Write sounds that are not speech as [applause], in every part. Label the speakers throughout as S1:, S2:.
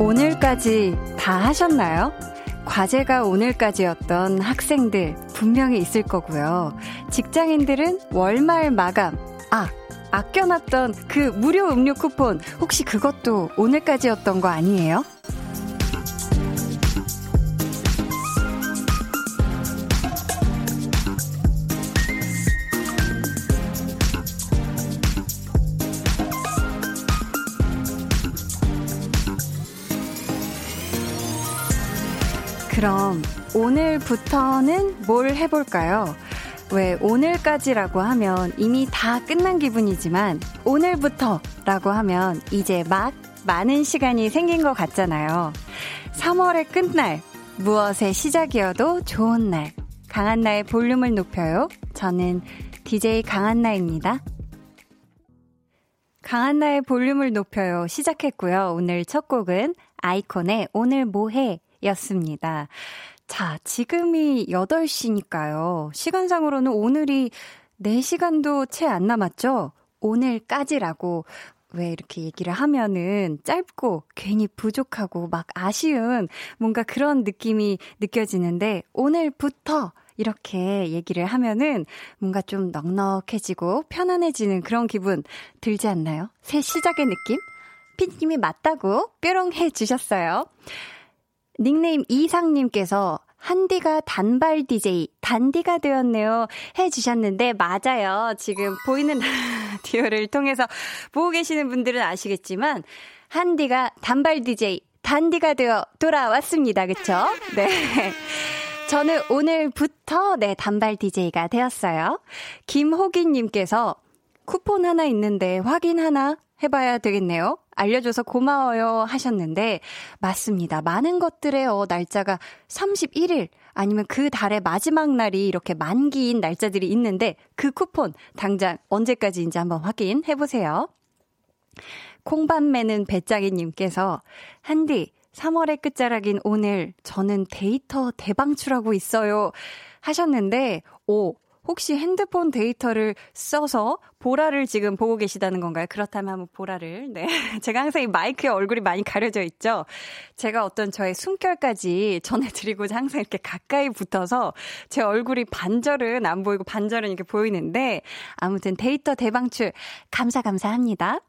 S1: 오늘까지 다 하셨나요? 과제가 오늘까지였던 학생들 분명히 있을 거고요. 직장인들은 월말 마감. 아, 아껴놨던 그 무료 음료 쿠폰 혹시 그것도 오늘까지였던 거 아니에요? 오늘부터는 뭘 해볼까요? 왜 오늘까지라고 하면 이미 다 끝난 기분이지만 오늘부터라고 하면 이제 막 많은 시간이 생긴 것 같잖아요. 3월의 끝날, 무엇의 시작이어도 좋은 날. 강한나의 볼륨을 높여요. 저는 DJ 강한나입니다. 강한나의 볼륨을 높여요. 시작했고요. 오늘 첫 곡은 아이콘의 오늘 뭐해 였습니다. 자, 지금이 8시니까요. 시간상으로는 오늘이 4시간도 채 안 남았죠? 오늘까지라고 왜 이렇게 얘기를 하면은 짧고 괜히 부족하고 막 아쉬운 뭔가 그런 느낌이 느껴지는데 오늘부터 이렇게 얘기를 하면은 뭔가 좀 넉넉해지고 편안해지는 그런 기분 들지 않나요? 새 시작의 느낌? 피디님이 맞다고 뾰롱 해 주셨어요. 닉네임 이상님께서 한디가 단발 DJ, 단디가 되었네요. 해주셨는데, 맞아요. 지금 보이는 [laughs] 라디오를 통해서 보고 계시는 분들은 아시겠지만, 한디가 단발 DJ, 단디가 되어 돌아왔습니다. 그쵸? 네. 저는 오늘부터 네, 단발 DJ가 되었어요. 김호기님께서 쿠폰 하나 있는데 확인 하나 해봐야 되겠네요. 알려줘서 고마워요 하셨는데, 맞습니다. 많은 것들의 어, 날짜가 31일, 아니면 그 달의 마지막 날이 이렇게 만기인 날짜들이 있는데, 그 쿠폰 당장 언제까지인지 한번 확인해 보세요. 콩밤매는 배짱이님께서, 한디, 3월의 끝자락인 오늘 저는 데이터 대방출하고 있어요. 하셨는데, 오, 혹시 핸드폰 데이터를 써서 보라를 지금 보고 계시다는 건가요? 그렇다면 한번 보라를. 네. [laughs] 제가 항상 이 마이크에 얼굴이 많이 가려져 있죠? 제가 어떤 저의 숨결까지 전해드리고자 항상 이렇게 가까이 붙어서 제 얼굴이 반절은 안 보이고 반절은 이렇게 보이는데 아무튼 데이터 대방출 감사 감사합니다.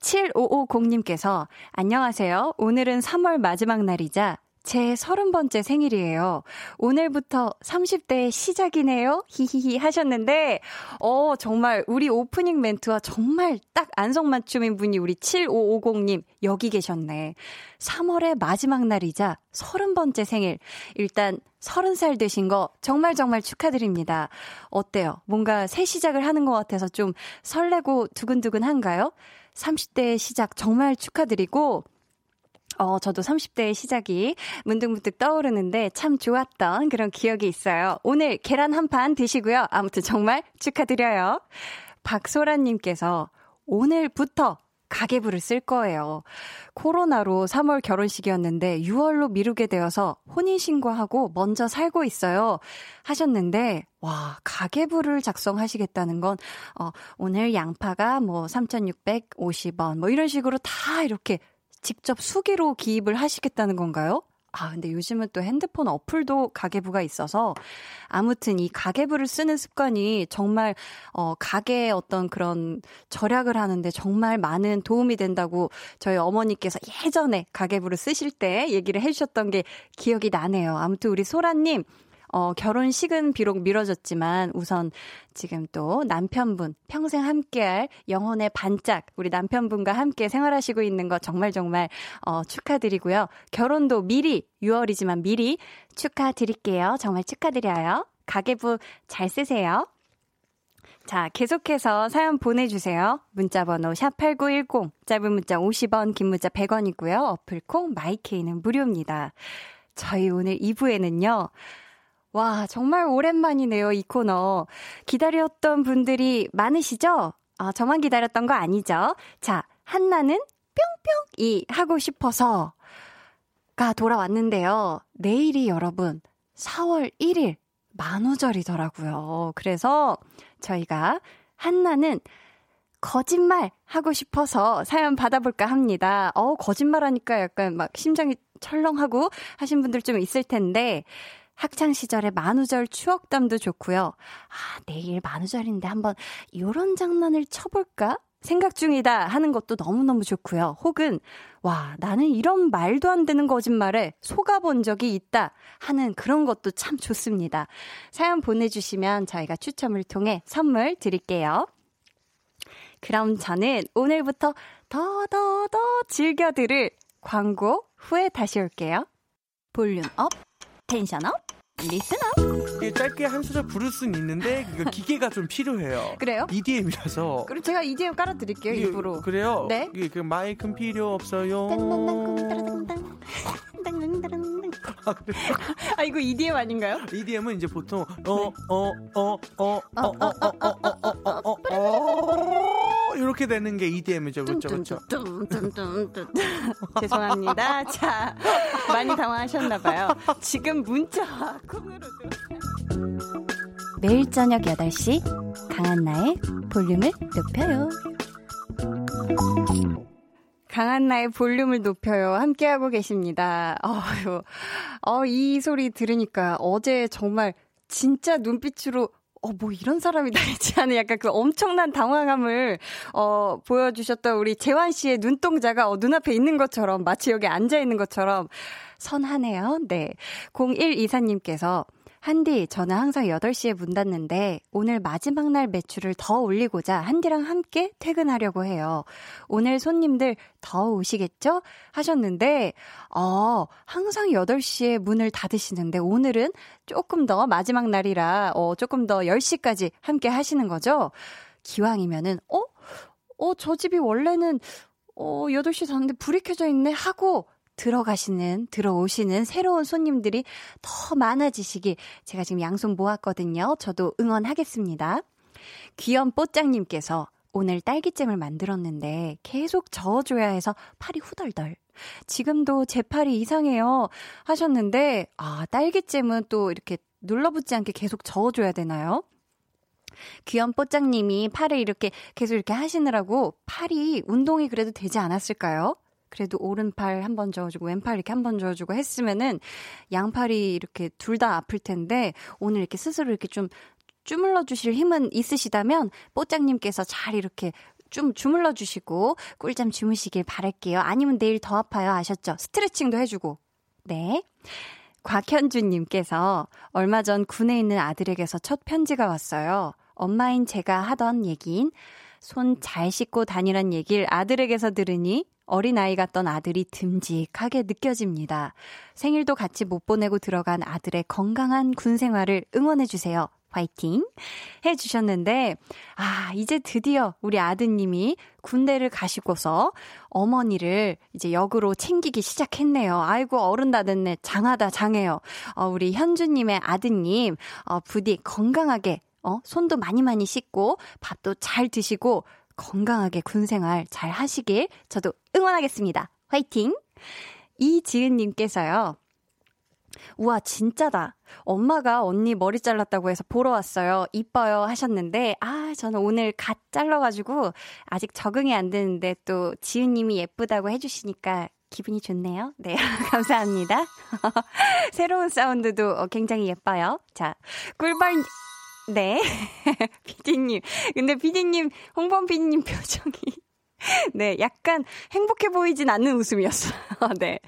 S1: 7550님께서 안녕하세요. 오늘은 3월 마지막 날이자 제 서른 번째 생일이에요. 오늘부터 30대 시작이네요. 히히히 하셨는데, 어, 정말 우리 오프닝 멘트와 정말 딱 안성맞춤인 분이 우리 7550님 여기 계셨네. 3월의 마지막 날이자 서른 번째 생일. 일단 서른 살 되신 거 정말 정말 축하드립니다. 어때요? 뭔가 새 시작을 하는 것 같아서 좀 설레고 두근두근한가요? 30대 시작 정말 축하드리고, 어, 저도 30대의 시작이 문득문득 떠오르는데 참 좋았던 그런 기억이 있어요. 오늘 계란 한 판 드시고요. 아무튼 정말 축하드려요. 박소라님께서 오늘부터 가계부를 쓸 거예요. 코로나로 3월 결혼식이었는데 6월로 미루게 되어서 혼인신고하고 먼저 살고 있어요. 하셨는데, 와, 가계부를 작성하시겠다는 건, 어, 오늘 양파가 뭐 3,650원, 뭐 이런 식으로 다 이렇게 직접 수기로 기입을 하시겠다는 건가요? 아, 근데 요즘은 또 핸드폰 어플도 가계부가 있어서 아무튼 이 가계부를 쓰는 습관이 정말 어 가게의 어떤 그런 절약을 하는데 정말 많은 도움이 된다고 저희 어머니께서 예전에 가계부를 쓰실 때 얘기를 해 주셨던 게 기억이 나네요. 아무튼 우리 소라 님 어, 결혼식은 비록 미뤄졌지만 우선 지금 또 남편분 평생 함께할 영혼의 반짝 우리 남편분과 함께 생활하시고 있는 거 정말 정말 어, 축하드리고요. 결혼도 미리 6월이지만 미리 축하드릴게요. 정말 축하드려요. 가계부 잘 쓰세요. 자, 계속해서 사연 보내주세요. 문자번호 샵8910, 짧은 문자 50원, 긴 문자 100원이고요. 어플콩, 마이케이는 무료입니다. 저희 오늘 2부에는요, 와, 정말 오랜만이네요, 이 코너. 기다렸던 분들이 많으시죠? 아, 저만 기다렸던 거 아니죠? 자, 한나는 뿅뿅이 하고 싶어서 가 돌아왔는데요. 내일이 여러분 4월 1일 만우절이더라고요. 그래서 저희가 한나는 거짓말 하고 싶어서 사연 받아볼까 합니다. 어, 거짓말 하니까 약간 막 심장이 철렁하고 하신 분들 좀 있을 텐데, 학창 시절의 만우절 추억담도 좋고요. 아, 내일 만우절인데 한번 요런 장난을 쳐볼까? 생각 중이다 하는 것도 너무너무 좋고요. 혹은 와, 나는 이런 말도 안 되는 거짓말에 속아본 적이 있다 하는 그런 것도 참 좋습니다. 사연 보내주시면 저희가 추첨을 통해 선물 드릴게요. 그럼 저는 오늘부터 더, 더, 더 즐겨 들을 광고 후에 다시 올게요. volume up, tension up, Listen up.
S2: 이게 짧게 한 소절 부를 수는 있는데 이거 기계가 좀 필요해요.
S1: 그래요?
S2: EDM이라서.
S1: 그럼 제가 EDM 깔아드릴게요,
S2: 이게,
S1: 일부러.
S2: 그래요?
S1: 네.
S2: 이게 그 마이크는 필요 없어요.
S1: 아, 이거 EDM 아닌가요?
S2: EDM은 이제 보통 어 어 어 어 어 어 어 어 어어 이렇게 되는 게 EDM이죠, 그렇죠, 그렇죠.
S1: 죄송합니다. 자, 많이 당황하셨나 봐요. 지금 문자 콩으로도. 매일 저녁 8시 강한나의 볼륨을 높여요. 강한나의 볼륨을 높여요. 함께하고 계십니다. 어휴, 어, 이 소리 들으니까 어제 정말 진짜 눈빛으로 어, 뭐 이런 사람이 [laughs] 다 있지 않은 약간 그 엄청난 당황함을, 어, 보여주셨던 우리 재환 씨의 눈동자가 어, 눈앞에 있는 것처럼, 마치 여기 앉아 있는 것처럼 선하네요. 네. 0124님께서 한디, 저는 항상 8시에 문 닫는데 오늘 마지막 날 매출을 더 올리고자 한디랑 함께 퇴근하려고 해요. 오늘 손님들 더 오시겠죠? 하셨는데, 어, 항상 8시에 문을 닫으시는데 오늘은 조금 더 마지막 날이라, 어, 조금 더 10시까지 함께 하시는 거죠? 기왕이면은, 어? 어, 저 집이 원래는, 어, 8시 닫는데 불이 켜져 있네? 하고 들어가시는, 들어오시는 새로운 손님들이 더 많아지시길 제가 지금 양손 모았거든요. 저도 응원하겠습니다. 귀염 뽀짱님께서 오늘 딸기잼을 만들었는데 계속 저어줘야 해서 팔이 후덜덜. 지금도 제 팔이 이상해요. 하셨는데, 아, 딸기잼은 또 이렇게 눌러붙지 않게 계속 저어줘야 되나요? 귀염 뽀짱님이 팔을 이렇게 계속 이렇게 하시느라고 팔이 운동이 그래도 되지 않았을까요? 그래도 오른팔 한 번 저어주고 왼팔 이렇게 한 번 저어주고 했으면은 양팔이 이렇게 둘 다 아플 텐데 오늘 이렇게 스스로 이렇게 좀 주물러 주실 힘은 있으시다면 뽀짱님께서 잘 이렇게 좀 주물러 주시고 꿀잠 주무시길 바랄게요. 아니면 내일 더 아파요. 아셨죠? 스트레칭도 해주고. 네. 곽현주님께서 얼마 전 군에 있는 아들에게서 첫 편지가 왔어요. 엄마인 제가 하던 얘기인 손 잘 씻고 다니란 얘기를 아들에게서 들으니 어린아이 같던 아들이 듬직하게 느껴집니다. 생일도 같이 못 보내고 들어간 아들의 건강한 군 생활을 응원해주세요. 화이팅! 해주셨는데, 아, 이제 드디어 우리 아드님이 군대를 가시고서 어머니를 이제 역으로 챙기기 시작했네요. 아이고, 어른 다 됐네. 장하다, 장해요. 어, 우리 현주님의 아드님, 어, 부디 건강하게, 어, 손도 많이 많이 씻고, 밥도 잘 드시고, 건강하게 군 생활 잘 하시길 저도 응원하겠습니다. 화이팅! 이지은님께서요. 우와, 진짜다. 엄마가 언니 머리 잘랐다고 해서 보러 왔어요. 이뻐요. 하셨는데, 아, 저는 오늘 갓 잘라가지고 아직 적응이 안 되는데 또 지은님이 예쁘다고 해주시니까 기분이 좋네요. 네, [laughs] 감사합니다. [laughs] 새로운 사운드도 굉장히 예뻐요. 자, 꿀벌, 네. [laughs] 피디님. 근데 피디님, 홍범 피디님 표정이. [laughs] 네, 약간 행복해 보이진 않는 웃음이었어요. [laughs] 네.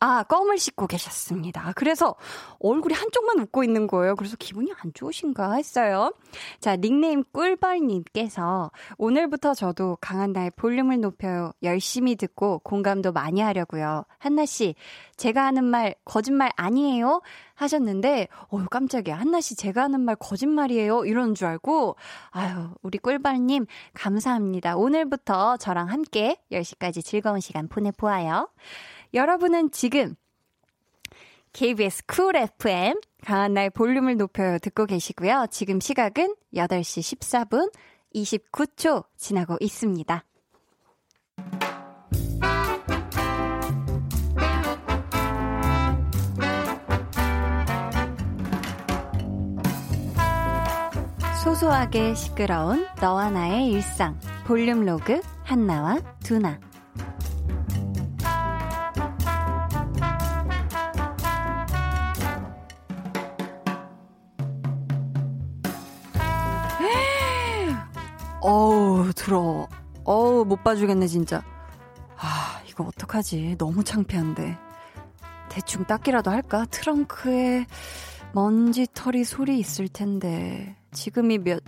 S1: 아, 껌을 씻고 계셨습니다. 그래서 얼굴이 한쪽만 웃고 있는 거예요. 그래서 기분이 안 좋으신가 했어요. 자, 닉네임 꿀벌님께서 오늘부터 저도 강한 나의 볼륨을 높여요. 열심히 듣고 공감도 많이 하려고요. 한나씨, 제가 하는 말 거짓말 아니에요? 하셨는데, 어유 깜짝이야. 한나씨, 제가 하는 말 거짓말이에요? 이러는 줄 알고, 아유, 우리 꿀벌님, 감사합니다. 오늘부터 저랑 함께 10시까지 즐거운 시간 보내보아요. 여러분은 지금 KBS 쿨 FM 강한날 볼륨을 높여 듣고 계시고요. 지금 시각은 8시 14분 29초 지나고 있습니다. 소소하게 시끄러운 너와 나의 일상 볼륨 로그 한나와 두나 어우 들어 어우 못 봐주겠네 진짜 아 이거 어떡하지 너무 창피한데 대충 닦기라도 할까 트렁크에 먼지 털이 소리 있을 텐데. 지금이 몇,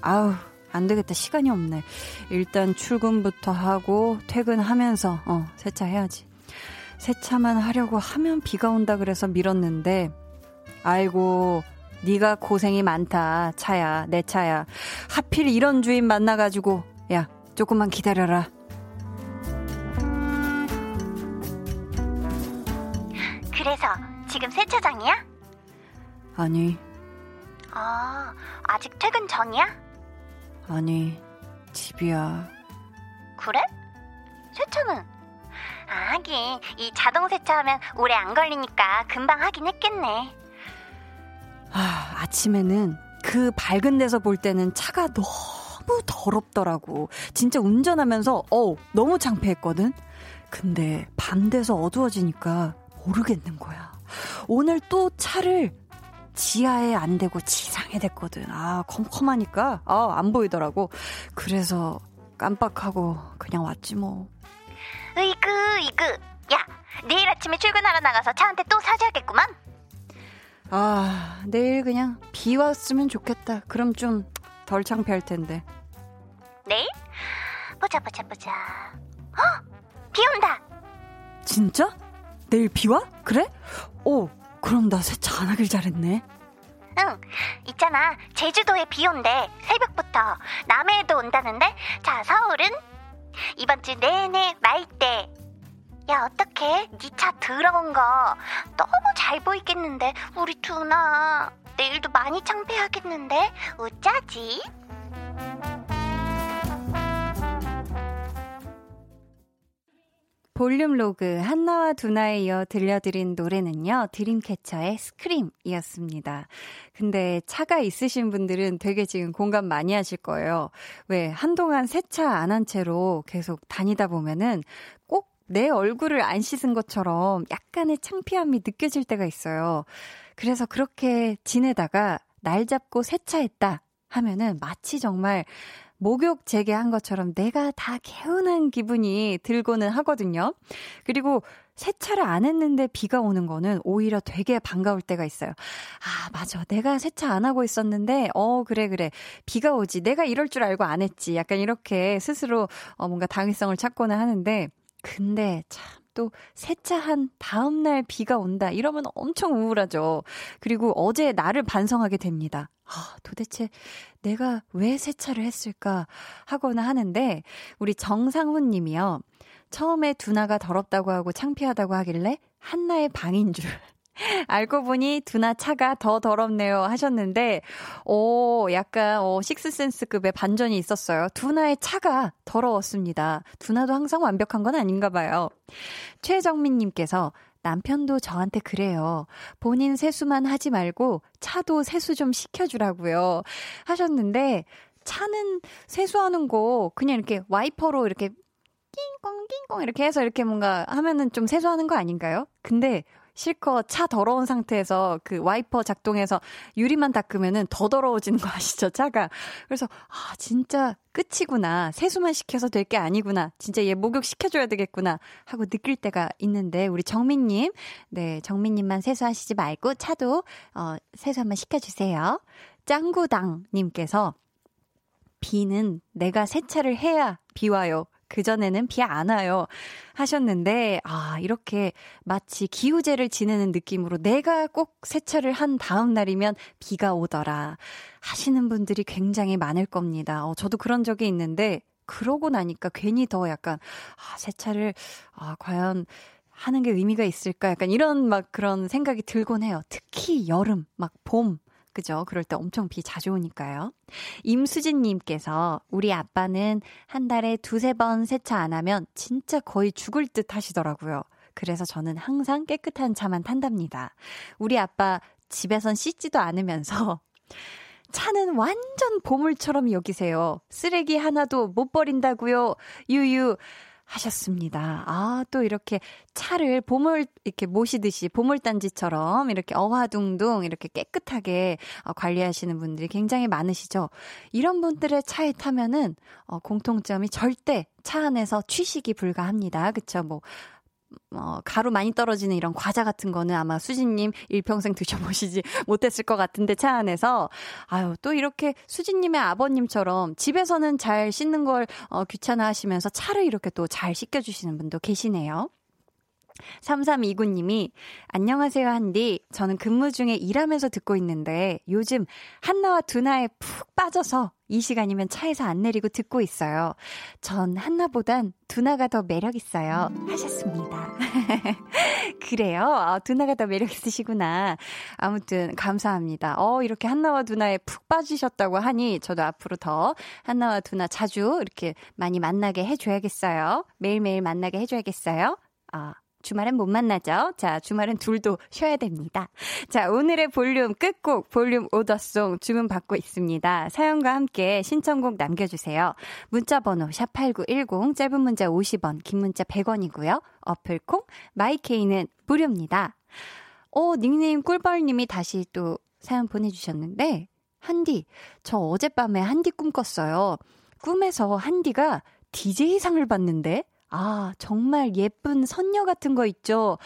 S1: 아우, 안 되겠다. 시간이 없네. 일단 출근부터 하고 퇴근하면서, 어, 세차해야지. 세차만 하려고 하면 비가 온다 그래서 밀었는데, 아이고, 네가 고생이 많다. 차야, 내 차야. 하필 이런 주인 만나가지고, 야, 조금만 기다려라.
S3: 그래서 지금 세차장이야?
S1: 아니.
S3: 아, 아직 퇴근 전이야?
S1: 아니, 집이야.
S3: 그래? 세차는? 아, 하긴, 이 자동 세차하면 오래 안 걸리니까 금방 하긴 했겠네.
S1: 아, 아침에는 그 밝은 데서 볼 때는 차가 너무 더럽더라고. 진짜 운전하면서, 어 너무 창피했거든? 근데 밤 돼서 어두워지니까 모르겠는 거야. 오늘 또 차를 지하에 안 되고 지상에 됐거든. 아, 컴컴하니까, 아, 안 보이더라고. 그래서 깜빡하고 그냥 왔지 뭐.
S3: 으이그, 이그. 야, 내일 아침에 출근하러 나가서 차한테 또 사줘야겠구만.
S1: 아, 내일 그냥 비 왔으면 좋겠다. 그럼 좀 덜 창피할 텐데.
S3: 내일? 보자, 보자, 보자. 어? 비 온다!
S1: 진짜? 내일 비 와? 그래? 오, 그럼 나 세차 안 하길 잘했네.
S3: 응, 있잖아. 제주도에 비 온대. 새벽부터. 남해에도 온다는데? 자, 서울은? 이번 주 내내 맑대. 야, 어떡해? 니 차 더러운 거. 너무 잘 보이겠는데, 우리 두나. 내일도 많이 창피하겠는데? 어쩌지?
S1: 볼륨 로그 한나와 두나에 이어 들려드린 노래는요, 드림캐쳐의 스크림이었습니다. 근데 차가 있으신 분들은 되게 지금 공감 많이 하실 거예요. 왜, 한동안 세차 안 한 채로 계속 다니다 보면은 꼭 내 얼굴을 안 씻은 것처럼 약간의 창피함이 느껴질 때가 있어요. 그래서 그렇게 지내다가 날 잡고 세차했다 하면은 마치 정말 목욕 재개한 것처럼 내가 다 개운한 기분이 들고는 하거든요. 그리고 세차를 안 했는데 비가 오는 거는 오히려 되게 반가울 때가 있어요. 아, 맞아. 내가 세차 안 하고 있었는데, 어, 그래, 그래. 비가 오지. 내가 이럴 줄 알고 안 했지. 약간 이렇게 스스로 어, 뭔가 당위성을 찾고는 하는데, 근데 참. 또 세차한 다음날 비가 온다 이러면 엄청 우울하죠. 그리고 어제 나를 반성하게 됩니다. 아, 도대체 내가 왜 세차를 했을까 하거나 하는데 우리 정상훈 님이요. 처음에 두나가 더럽다고 하고 창피하다고 하길래 한나의 방인 줄. 알고 보니 두나 차가 더 더럽네요 하셨는데, 오, 약간, 어, 식스센스급의 반전이 있었어요. 두나의 차가 더러웠습니다. 두나도 항상 완벽한 건 아닌가 봐요. 최정민님께서 남편도 저한테 그래요. 본인 세수만 하지 말고 차도 세수 좀 시켜주라고요. 하셨는데, 차는 세수하는 거 그냥 이렇게 와이퍼로 이렇게 낑꽁 낑꽁 이렇게 해서 이렇게 뭔가 하면은 좀 세수하는 거 아닌가요? 근데 실컷 차 더러운 상태에서 그 와이퍼 작동해서 유리만 닦으면은 더 더러워지는 거 아시죠, 차가? 그래서, 아, 진짜 끝이구나. 세수만 시켜서 될 게 아니구나. 진짜 얘 목욕 시켜줘야 되겠구나. 하고 느낄 때가 있는데, 우리 정민님, 네, 정민님만 세수하시지 말고 차도, 어, 세수 한번 시켜주세요. 짱구당님께서, 비는 내가 세차를 해야 비와요. 그전에는 비 안 와요. 하셨는데, 아, 이렇게 마치 기우제를 지내는 느낌으로 내가 꼭 세차를 한 다음 날이면 비가 오더라. 하시는 분들이 굉장히 많을 겁니다. 어, 저도 그런 적이 있는데, 그러고 나니까 괜히 더 약간, 아, 세차를, 아, 과연, 하는 게 의미가 있을까? 약간 이런 막 그런 생각이 들곤 해요. 특히 여름, 막 봄, 그죠? 그럴 때 엄청 비 자주 오니까요. 임수진님께서 우리 아빠는 한 달에 두세 번 세차 안 하면 진짜 거의 죽을 듯 하시더라고요. 그래서 저는 항상 깨끗한 차만 탄답니다. 우리 아빠 집에선 씻지도 않으면서 [laughs] 차는 완전 보물처럼 여기세요. 쓰레기 하나도 못 버린다고요. 유유. 하셨습니다. 아, 또 이렇게 차를 보물, 이렇게 모시듯이 보물단지처럼 이렇게 어화둥둥 이렇게 깨끗하게 어, 관리하시는 분들이 굉장히 많으시죠. 이런 분들의 차에 타면은, 어, 공통점이 절대 차 안에서 취식이 불가합니다. 그쵸? 뭐, 어, 가루 많이 떨어지는 이런 과자 같은 거는 아마 수진님 일평생 드셔보시지 [laughs] 못했을 것 같은데 차 안에서 아유 또 이렇게 수진님의 아버님처럼 집에서는 잘 씻는 걸 어, 귀찮아 하시면서 차를 이렇게 또 잘 씻겨주시는 분도 계시네요. 3329님이 안녕하세요 한디 저는 근무 중에 일하면서 듣고 있는데 요즘 한나와 두나에 푹 빠져서 이 시간이면 차에서 안 내리고 듣고 있어요. 전 한나보단 두나가 더 매력 있어요. 하셨습니다. [laughs] 그래요? 아, 두나가 더 매력 있으시구나. 아무튼 감사합니다. 어, 이렇게 한나와 두나에 푹 빠지셨다고 하니 저도 앞으로 더 한나와 두나 자주 이렇게 많이 만나게 해줘야겠어요. 매일매일 만나게 해줘야겠어요. 아, 주말엔 못 만나죠? 자, 주말엔 둘도 쉬어야 됩니다. 자, 오늘의 볼륨 끝곡, 볼륨 order song 주문 받고 있습니다. 사연과 함께 신청곡 남겨주세요. 문자번호 샵8910, 짧은 문자 50원, 긴 문자 100원이고요. 어플콩, 마이케이는 무료입니다. 오, 닉네임 꿀벌님이 다시 또 사연 보내주셨는데, 한디, 저 어젯밤에 한디 꿈 꿨어요. 꿈에서 한디가 DJ상을 받는데, 아, 정말 예쁜 선녀 같은 거 있죠?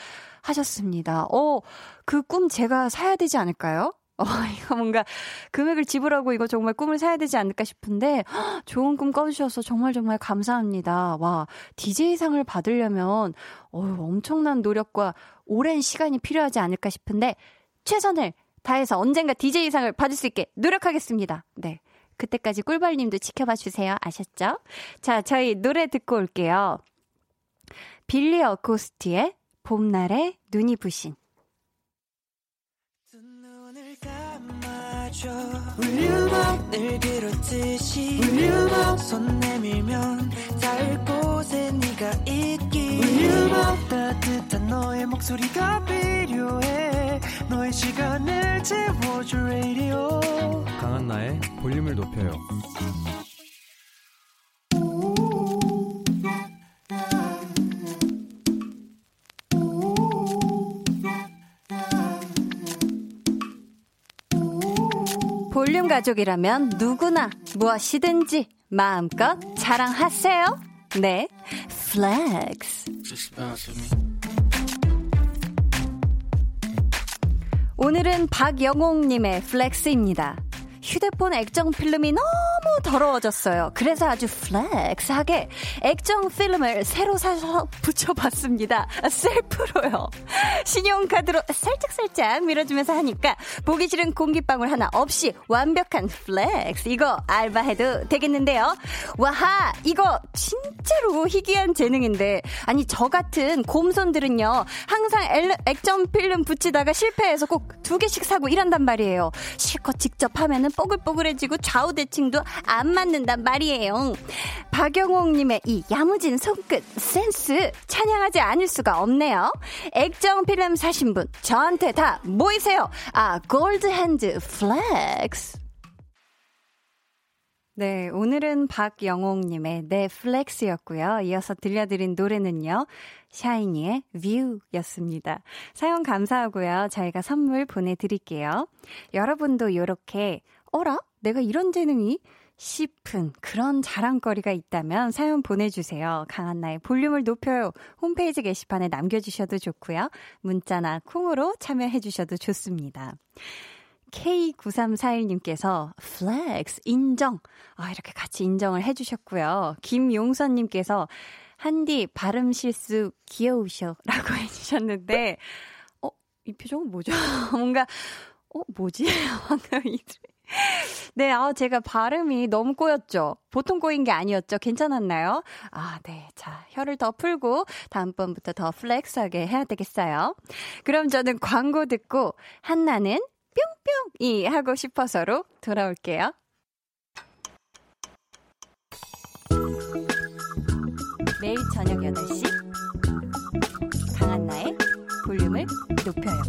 S1: 하셨습니다. 어, 그 꿈 제가 사야 되지 않을까요? [laughs] 어, 이거 뭔가 금액을 지불하고 이거 정말 꿈을 사야 되지 않을까 싶은데, 헉, 좋은 꿈 꿔주셔서 정말 정말 감사합니다. 와, DJ상을 받으려면, 어, 엄청난 노력과 오랜 시간이 필요하지 않을까 싶은데, 최선을 다해서 언젠가 DJ상을 받을 수 있게 노력하겠습니다. 네. 그때까지 꿀벌님도 지켜봐 주세요. 아셨죠? 자, 저희 노래 듣고 올게요. 빌리 어코스티의 봄날에 눈이 부신. Will you 늘 그렇듯이 Will you 손 내밀면 닿을 곳에 네가 있기. Will you 따뜻한 너의 목소리가 필요해. 너의 시간을 채워줄 radio.
S4: 강한나의 볼륨을 높여요
S1: 가족이라면 누구나 무엇이든지 마음껏 자랑하세요. 네, flex. 오늘은 박영옥님의 flex입니다. 휴대폰 액정 필름이 너무 더러워졌어요. 그래서 아주 flex하게 액정 필름을 새로 사서 붙여봤습니다. 셀프로요. 신용카드로 살짝살짝 밀어주면서 하니까 보기 싫은 공기방울 하나 없이 완벽한 flex. 이거 알바해도 되겠는데요. 와하! 이거 진짜로 희귀한 재능인데. 아니, 저 같은 곰손들은요. 항상 엘, 액정 필름 붙이다가 실패해서 꼭 두 개씩 사고 이런단 말이에요. 실컷 직접 하면은 뽀글뽀글해지고 좌우 대칭도 안 맞는단 말이에요. 박영옥님의 이 야무진 손끝 센스 찬양하지 않을 수가 없네요. 액정 필름 사신 분 저한테 다 모이세요. 아 gold hand flex. 네, 오늘은 박영옥님의 넷플렉스였고요. 이어서 들려드린 노래는요. 샤이니의 View였습니다. 사연 감사하고요. 저희가 선물 보내드릴게요. 여러분도 이렇게 어라? 내가 이런 재능이 싶은 그런 자랑거리가 있다면 사연 보내주세요. 강한나의 볼륨을 높여요. 홈페이지 게시판에 남겨주셔도 좋고요. 문자나 콩으로 참여해주셔도 좋습니다. K9341님께서 flex 인정. 아, 이렇게 같이 인정을 해주셨고요. 김용선님께서 한디 발음 실수 귀여우셔 라고 [laughs] 해주셨는데, 어, 이 표정은 뭐죠? [laughs] 뭔가, 어, 뭐지? [laughs] 방금 이들. 네, 아, 제가 발음이 너무 꼬였죠? 보통 꼬인 게 아니었죠? 괜찮았나요? 아, 네. 자, 혀를 더 풀고 다음번부터 더 flex하게 해야 되겠어요. 그럼 저는 광고 듣고 한나는 뿅뿅이 하고 싶어서로 돌아올게요. 매일 저녁 8시 강한나의 볼륨을 높여요.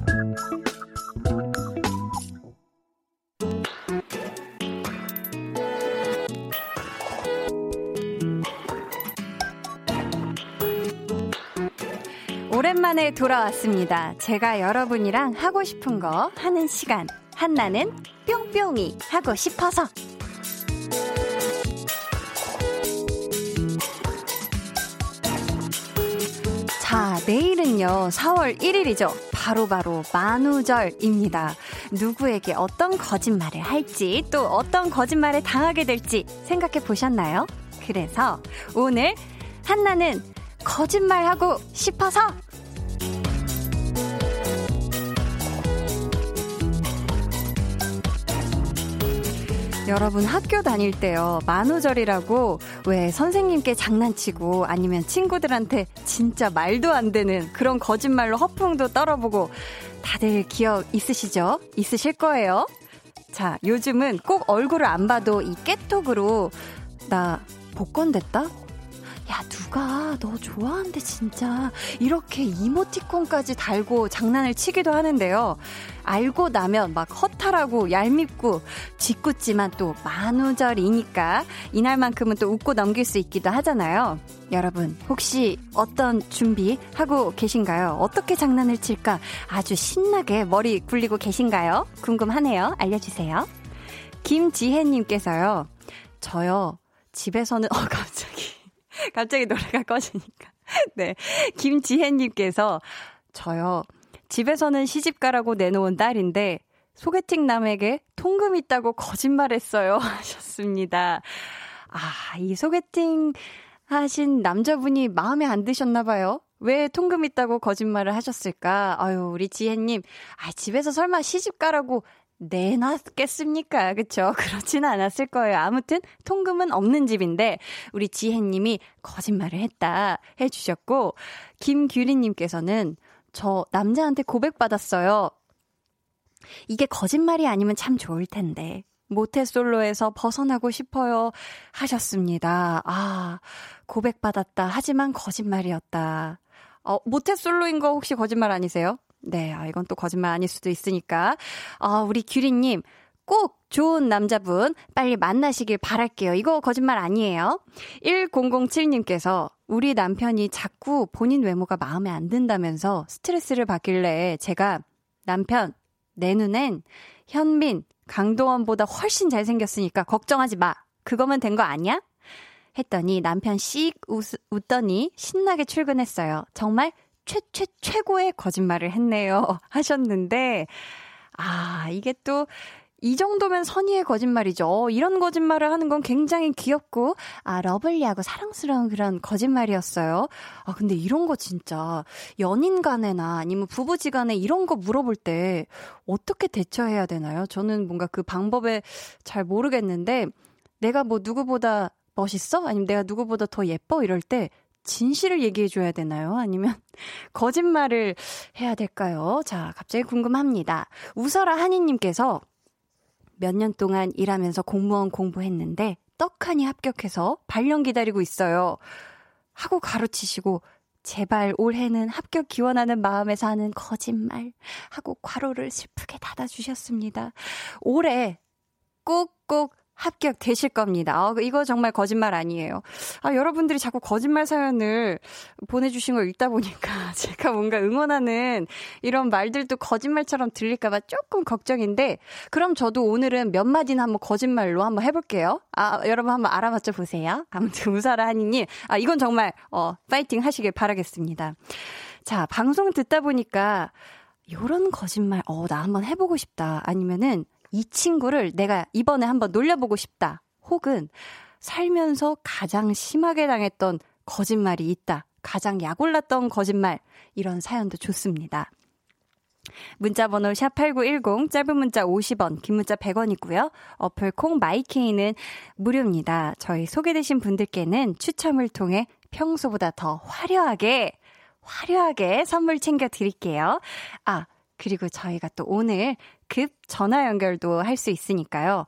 S1: 오랜만에 돌아왔습니다. 제가 여러분이랑 하고 싶은 거 하는 시간. 한나는 뿅뿅이 하고 싶어서. 자, 내일은요, 4월 1일이죠. 바로바로 만우절입니다. 누구에게 어떤 거짓말을 할지, 또 어떤 거짓말을 당하게 될지 생각해 보셨나요? 그래서 오늘 한나는 거짓말하고 싶어서 여러분 학교 다닐 때요 만우절이라고 왜 선생님께 장난치고 아니면 친구들한테 진짜 말도 안 되는 그런 거짓말로 허풍도 떨어보고 다들 기억 있으시죠? 있으실 거예요. 자 요즘은 꼭 얼굴을 안 봐도 이 깨톡으로 나 복권 됐다? 야, 누가 너 좋아한대, 진짜. 이렇게 이모티콘까지 달고 장난을 치기도 하는데요. 알고 나면 막 허탈하고 얄밉고 짓궂지만 또 만우절이니까 이날만큼은 또 웃고 넘길 수 있기도 하잖아요. 여러분, 혹시 어떤 준비하고 계신가요? 어떻게 장난을 칠까? 아주 신나게 머리 굴리고 계신가요? 궁금하네요. 알려주세요. 김지혜님께서요. 저요, 집에서는, [laughs] 어, 갑자기. [laughs] 갑자기 노래가 꺼지니까. [laughs] 네. 김지혜님께서, 저요, 집에서는 시집가라고 내놓은 딸인데, 소개팅 남에게 통금 있다고 거짓말했어요. [laughs] 하셨습니다. 아, 이 소개팅 하신 남자분이 마음에 안 드셨나봐요. 왜 통금 있다고 거짓말을 하셨을까? 아유, 우리 지혜님. 아, 집에서 설마 시집가라고 내놨겠습니까? 그쵸? [laughs] 그렇지는 않았을 거예요. 아무튼 통금은 없는 집인데 우리 지혜님이 거짓말을 했다 해주셨고 김규리님께서는 저 남자한테 고백받았어요. 이게 거짓말이 아니면 참 좋을 텐데. 모태솔로에서 벗어나고 싶어요. 하셨습니다. 아, 고백받았다. 하지만 거짓말이었다. 어, 모태솔로인 거 혹시 거짓말 아니세요? 네, 아, 이건 또 거짓말 아닐 수도 있으니까. 아, 우리 규리님, 꼭 좋은 남자분 빨리 만나시길 바랄게요. 이거 거짓말 아니에요. 1007님께서 우리 남편이 자꾸 본인 외모가 마음에 안 든다면서 스트레스를 받길래 제가 남편, 내 눈엔 현민, 강도원보다 훨씬 잘생겼으니까 걱정하지 마. 그거면 된 거 아니야? 했더니 남편 씩 웃, 웃더니 신나게 출근했어요. 정말 최, 최, 최고의 거짓말을 했네요. [laughs] 하셨는데, 아, 이게 또, 이 정도면 선의의 거짓말이죠. 이런 거짓말을 하는 건 굉장히 귀엽고, 아, 러블리하고 사랑스러운 그런 거짓말이었어요. 아, 근데 이런 거 진짜, 연인 간에나 아니면 부부지 간에 이런 거 물어볼 때, 어떻게 대처해야 되나요? 저는 뭔가 그 방법에 잘 모르겠는데, 내가 뭐 누구보다 멋있어? 아니면 내가 누구보다 더 예뻐? 이럴 때, 진실을 얘기해 줘야 되나요? 아니면 [laughs] 거짓말을 해야 될까요? 자, 갑자기 궁금합니다. 우설아 한이님께서 몇 년 동안 일하면서 공무원 공부했는데 떡하니 합격해서 발령 기다리고 있어요. 하고 가로치시고 제발 올해는 합격 기원하는 마음에서 하는 거짓말 하고 괄호를 슬프게 닫아주셨습니다. 올해 꼭꼭 합격되실 겁니다. 아, 이거 정말 거짓말 아니에요. 아, 여러분들이 자꾸 거짓말 사연을 보내주신 걸 읽다 보니까 [laughs] 제가 뭔가 응원하는 이런 말들도 거짓말처럼 들릴까봐 조금 걱정인데, 그럼 저도 오늘은 몇 마디는 한번 거짓말로 한번 해볼게요. 아, 여러분 한번 알아맞혀 보세요. 아무튼 우사라 하니님, 아, 이건 정말, 어, 파이팅 하시길 바라겠습니다. 자, 방송 듣다 보니까, 요런 거짓말, 어, 나 한번 해보고 싶다. 아니면은, 이 친구를 내가 이번에 한번 놀려보고 싶다. 혹은 살면서 가장 심하게 당했던 거짓말이 있다. 가장 약올랐던 거짓말. 이런 사연도 좋습니다. 문자 번호 샵8910, 짧은 문자 50원, 긴 문자 100원이고요. 어플 콩 마이케이는 무료입니다. 저희 소개되신 분들께는 추첨을 통해 평소보다 더 화려하게, 화려하게 선물 챙겨 드릴게요. 아, 그리고 저희가 또 오늘 급 전화 연결도 할 수 있으니까요.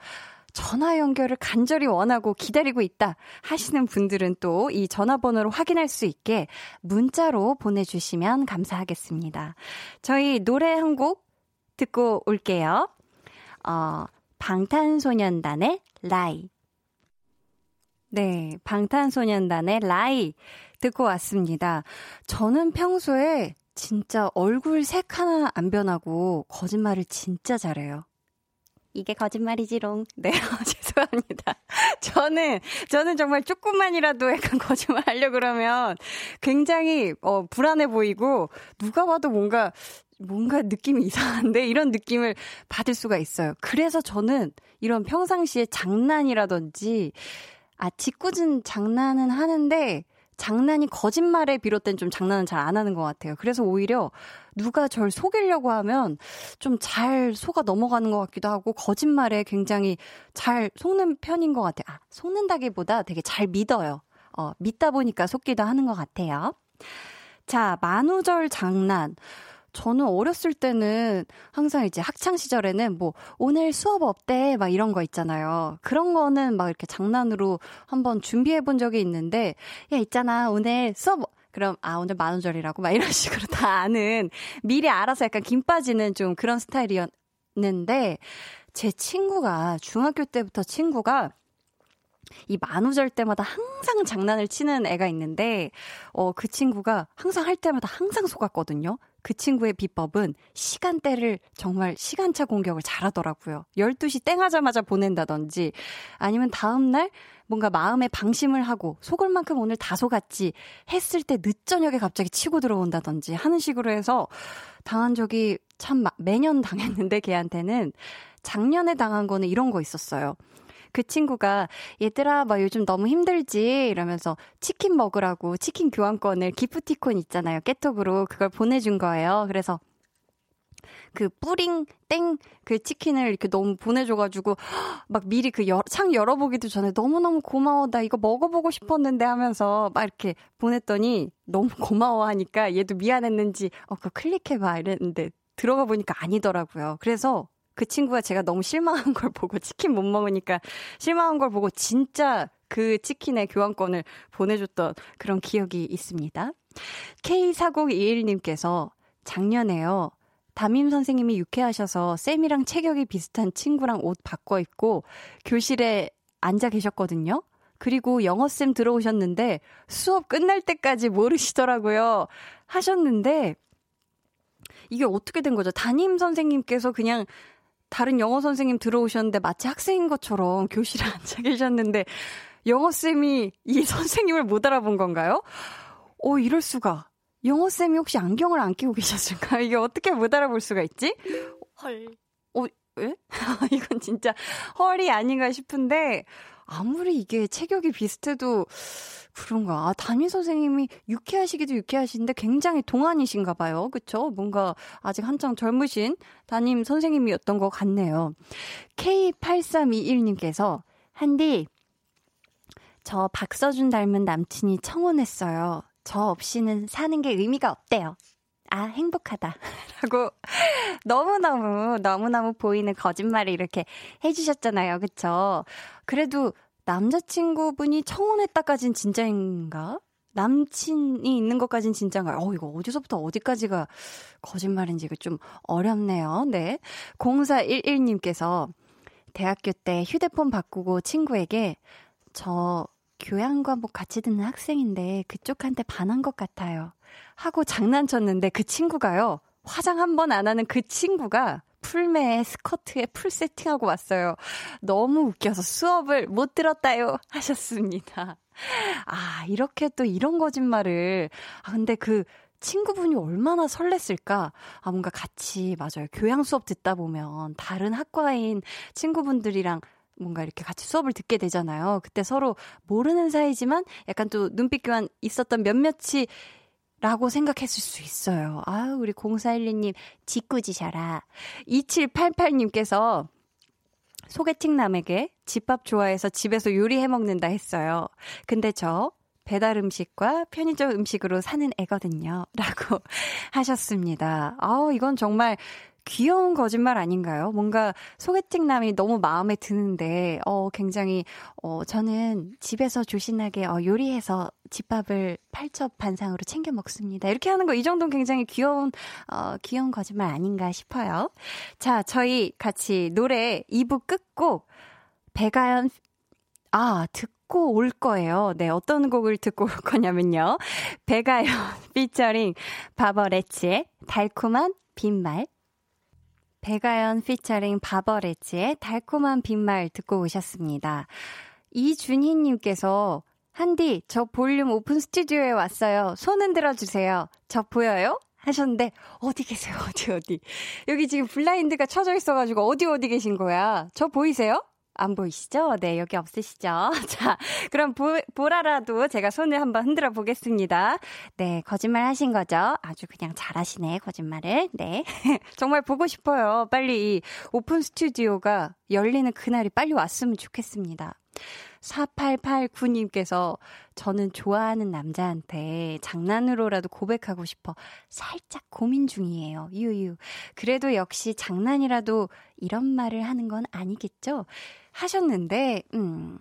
S1: 전화 연결을 간절히 원하고 기다리고 있다 하시는 분들은 또 이 전화번호를 확인할 수 있게 문자로 보내주시면 감사하겠습니다. 저희 노래 한 곡 듣고 올게요. 어, 방탄소년단의 라이. 네, 방탄소년단의 라이 듣고 왔습니다. 저는 평소에 진짜 얼굴 색 하나 안 변하고 거짓말을 진짜 잘해요. 이게 거짓말이지롱. [laughs] 네, [laughs] 죄송합니다. 저는, 저는 정말 조금만이라도 약간 [laughs] 거짓말 하려고 그러면 굉장히, 어, 불안해 보이고, 누가 봐도 뭔가, 뭔가 느낌이 이상한데? 이런 느낌을 받을 수가 있어요. 그래서 저는 이런 평상시에 장난이라든지, 아, 짓궂은 장난은 하는데, 장난이 거짓말에 비롯된 좀 장난은 잘 안 하는 것 같아요. 그래서 오히려 누가 절 속이려고 하면 좀 잘 속아 넘어가는 것 같기도 하고 거짓말에 굉장히 잘 속는 편인 것 같아요. 아, 속는다기보다 되게 잘 믿어요. 어, 믿다 보니까 속기도 하는 것 같아요. 자, 만우절 장난. 저는 어렸을 때는 항상 이제 학창 시절에는 뭐 오늘 수업 어때? 막 이런 거 있잖아요. 그런 거는 막 이렇게 장난으로 한번 준비해 본 적이 있는데 야 있잖아. 오늘 수업 그럼 아 오늘 만우절이라고? 막 이런 [laughs] 식으로 다 아는 미리 알아서 약간 김 빠지는 좀 그런 스타일이었는데 제 친구가 중학교 때부터 친구가 이 만우절 때마다 항상 장난을 치는 애가 있는데, 어, 그 친구가 항상 할 때마다 항상 속았거든요. 그 친구의 비법은 시간대를 정말 시간차 공격을 잘하더라고요. 12시 땡 하자마자 보낸다든지, 아니면 다음날 뭔가 마음에 방심을 하고, 속을 만큼 오늘 다 속았지 했을 때 늦저녁에 갑자기 치고 들어온다든지 하는 식으로 해서 당한 적이 참 매년 당했는데 걔한테는 작년에 당한 거는 이런 거 있었어요. 그 친구가 얘들아 막 요즘 너무 힘들지 이러면서 치킨 먹으라고 치킨 교환권을 기프티콘 있잖아요. 깨톡으로 그걸 보내준 거예요. 그래서 그 뿌링 땡 그 치킨을 이렇게 너무 보내줘가지고 막 미리 그 창 열어보기도 전에 너무너무 고마워 나 이거 먹어보고 싶었는데 하면서 막 이렇게 보냈더니 너무 고마워하니까 얘도 미안했는지 어 그거 클릭해봐 이랬는데 들어가 보니까 아니더라고요. 그래서 그 친구가 제가 너무 실망한 걸 보고 치킨 못 먹으니까 실망한 걸 보고 진짜 그 치킨의 교환권을 보내줬던 그런 기억이 있습니다. K4021님께서 작년에요. 담임 선생님이 유쾌하셔서 쌤이랑 체격이 비슷한 친구랑 옷 바꿔 입고 교실에 앉아 계셨거든요. 그리고 영어쌤 들어오셨는데 수업 끝날 때까지 모르시더라고요. 하셨는데 이게 어떻게 된 거죠? 담임 선생님께서 그냥 다른 영어 선생님 들어오셨는데 마치 학생인 것처럼 교실에 [laughs] 앉아 계셨는데 영어쌤이 이 [laughs] 선생님을 못 알아본 건가요? 오, 어, 이럴 수가. 영어쌤이 혹시 안경을 안 끼고 계셨을까? [laughs] 이게 어떻게 못 알아볼 수가 있지?
S3: 헐.
S1: 어, 왜? 이건 진짜 헐이 아닌가 싶은데, 아무리 이게 체격이 비슷해도 그런가. 아, 담임 선생님이 유쾌하시기도 유쾌하신데 굉장히 동안이신가 봐요. 그쵸? 뭔가 아직 한창 젊으신 담임 선생님이었던 것 같네요. K8321님께서 한디, 저 박서준 닮은 남친이 청혼했어요. 저 없이는 사는 게 의미가 없대요. 아, 행복하다. [laughs] 라고 너무너무, 너무너무 보이는 거짓말을 이렇게 해주셨잖아요. 그쵸? 그래도 남자친구분이 청혼했다까진 진짜인가? 남친이 있는 것까진 진짜인가요? 어, 이거 어디서부터 어디까지가 거짓말인지 이거 좀 어렵네요. 네. 0411님께서 대학교 때 휴대폰 바꾸고 친구에게 저 교양 과목 같이 듣는 학생인데 그쪽한테 반한 것 같아요. 하고 장난쳤는데 그 친구가요. 화장 한 번 안 하는 그 친구가 풀메에 스커트에 풀 세팅하고 왔어요. 너무 웃겨서 수업을 못 들었다요. 하셨습니다. 아, 이렇게 또 이런 거짓말을. 아, 근데 그 친구분이 얼마나 설렜을까? 아, 뭔가 같이, 맞아요. 교양 수업 듣다 보면 다른 학과인 친구분들이랑 뭔가 이렇게 같이 수업을 듣게 되잖아요. 그때 서로 모르는 사이지만 약간 또 눈빛 교환 있었던 몇몇이 라고 생각했을 수 있어요. 아유, 우리 0412님, 짓궂으셔라. 2788님께서 소개팅 남에게 집밥 좋아해서 집에서 요리해 먹는다 했어요. 근데 저 배달 음식과 편의점 음식으로 사는 애거든요. [laughs] 라고 하셨습니다. 아우, 이건 정말 귀여운 거짓말 아닌가요? 뭔가 소개팅남이 너무 마음에 드는데, 어, 굉장히, 어, 저는 집에서 조신하게, 어, 요리해서 집밥을 팔첩 반상으로 챙겨 먹습니다. 이렇게 하는 거, 이 정도는 굉장히 귀여운, 어, 귀여운 거짓말 아닌가 싶어요. 자, 저희 같이 노래 2부 끝곡, 배가연, 아, 듣 듣고 올 거예요. 네, 어떤 곡을 듣고 올 거냐면요. 배가연 [laughs] 피처링 바버레치의 달콤한 빈말. 배가연 피처링 바버레치의 달콤한 빈말 듣고 오셨습니다. 이준희님께서 한디, 저 볼륨 오픈 스튜디오에 왔어요. 손 흔들어 주세요. 저 보여요? 하셨는데, 어디 계세요? 어디, 어디? 여기 지금 블라인드가 쳐져 있어가지고, 어디, 어디 계신 거야? 저 보이세요? 안 보이시죠? 네, 여기 없으시죠? [laughs] 자, 그럼 보, 보라라도 제가 손을 한번 흔들어 보겠습니다. 네, 거짓말 하신 거죠? 아주 그냥 잘하시네, 거짓말을. 네. [laughs] 정말 보고 싶어요. 빨리 이 오픈 스튜디오가 열리는 그날이 빨리 왔으면 좋겠습니다. 4889님께서 저는 좋아하는 남자한테 장난으로라도 고백하고 싶어 살짝 고민 중이에요. 유유. 그래도 역시 장난이라도 이런 말을 하는 건 아니겠죠? 하셨는데, 음,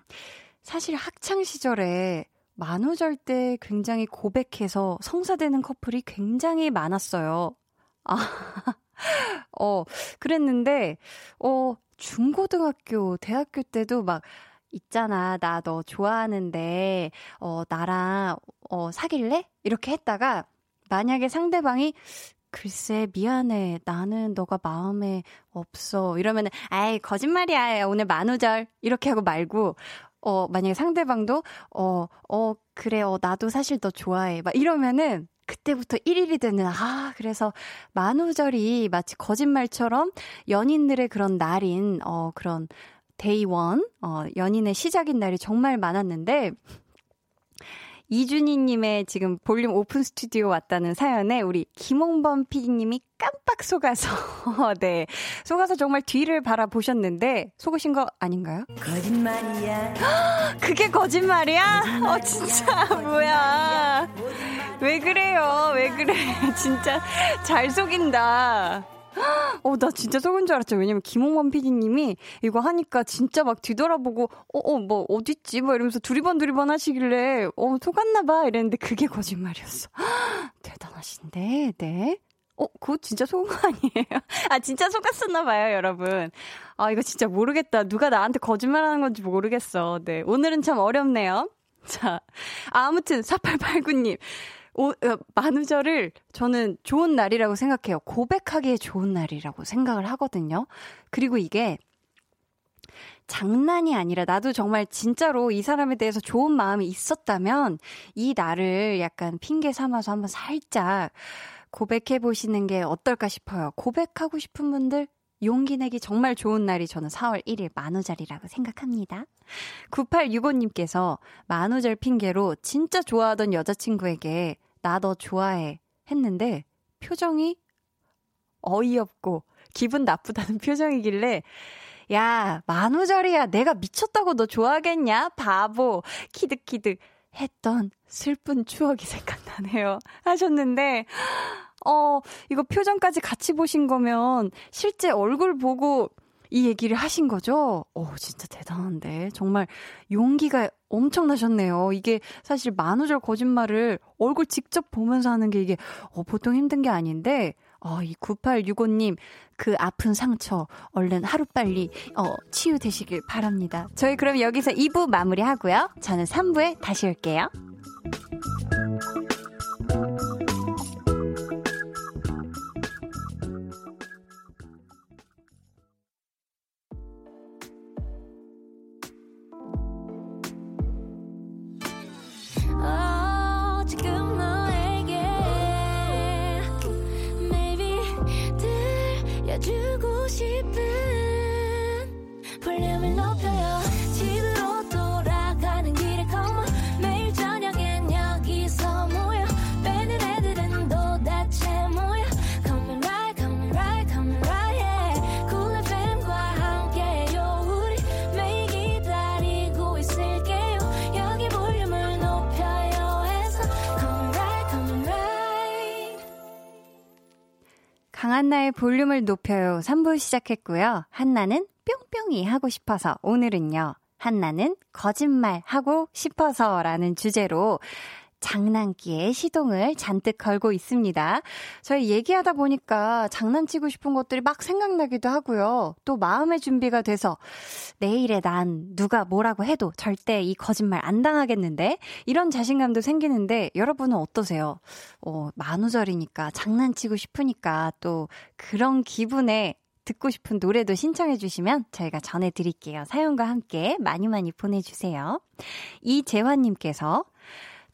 S1: 사실 학창시절에 만우절 때 굉장히 고백해서 성사되는 커플이 굉장히 많았어요. 아, [laughs] 어, 그랬는데, 어, 중고등학교, 대학교 때도 막 있잖아. 나 너 좋아하는데, 어, 나랑, 어, 사귈래? 이렇게 했다가, 만약에 상대방이, 글쎄, 미안해. 나는 너가 마음에 없어. 이러면은, 아이, 거짓말이야. 오늘 만우절. 이렇게 하고 말고, 어, 만약에 상대방도, 어, 어, 그래, 어, 나도 사실 너 좋아해. 막 이러면은, 그때부터 1일이 되는, 아, 그래서 만우절이 마치 거짓말처럼 연인들의 그런 날인, 어, 그런, day one, 어, 연인의 시작인 날이 정말 많았는데, 이준희님의 지금 볼륨 오픈 스튜디오 왔다는 사연에 우리 김홍범 PD님이 깜빡 속아서, [laughs] 네. 속아서 정말 뒤를 바라보셨는데, 속으신 거 아닌가요? 거짓말이야. [gasps] 그게 거짓말이야? 거짓말이야. 어, 진짜, 뭐야. 왜 그래요? 왜 그래. [laughs] 진짜 잘 속인다. 어, 나 진짜 속은 줄 알았죠. 왜냐면 김홍원 PD님이 이거 하니까 진짜 막 뒤돌아보고, 어, 어, 뭐, 어딨지? 뭐 이러면서 두리번 두리번 하시길래, 어, 속았나봐. 이랬는데 그게 거짓말이었어. [gasps] 대단하신데, 네. 어, 그거 진짜 속은 거 아니에요? [laughs] 아, 진짜 속았었나 봐요, 여러분. 아, 이거 진짜 모르겠다. 누가 나한테 거짓말 하는 건지 모르겠어. 네. 오늘은 참 어렵네요. 자. 아, 아무튼, 4889님. 오, 어, 만우절을 저는 좋은 날이라고 생각해요. 고백하기에 좋은 날이라고 생각을 하거든요. 그리고 이게 장난이 아니라 나도 정말 진짜로 이 사람에 대해서 좋은 마음이 있었다면 이 날을 약간 핑계 삼아서 한번 살짝 고백해 보시는 게 어떨까 싶어요. 고백하고 싶은 분들 용기 내기 정말 좋은 날이 저는 4월 1일 만우절이라고 생각합니다. 9865님께서 만우절 핑계로 진짜 좋아하던 여자친구에게 나 너 좋아해 했는데 표정이 어이없고 기분 나쁘다는 [laughs] 표정이길래 야, 만우절이야. 내가 미쳤다고 너 좋아하겠냐? 바보. 키득키득 했던 슬픈 추억이 [laughs] 생각나네요. 하셨는데, 어, 이거 표정까지 같이 보신 거면 실제 얼굴 보고 이 얘기를 하신 거죠? 오, 진짜 대단한데. 정말 용기가 엄청나셨네요. 이게 사실 만우절 거짓말을 얼굴 직접 보면서 하는 게 이게 어, 보통 힘든 게 아닌데, 어, 이 9865님, 그 아픈 상처, 얼른 하루빨리, 어, 치유되시길 바랍니다. 저희 그럼 여기서 2부 마무리 하고요. 저는 3부에 다시 올게요. 싶은 강한나의 볼륨을 높여요 3부 시작했고요. 한나는 뿅뿅이 하고 싶어서 오늘은요. 한나는 거짓말 하고 싶어서 라는 주제로 장난기에 시동을 잔뜩 걸고 있습니다. 저희 얘기하다 보니까 장난치고 싶은 것들이 막 생각나기도 하고요. 또 마음의 준비가 돼서 내일에 난 누가 뭐라고 해도 절대 이 거짓말 안 당하겠는데 이런 자신감도 생기는데 여러분은 어떠세요? 어, 만우절이니까 장난치고 싶으니까 또 그런 기분에 듣고 싶은 노래도 신청해 주시면 저희가 전해드릴게요. 사연과 함께 많이 많이 보내주세요. 이재환님께서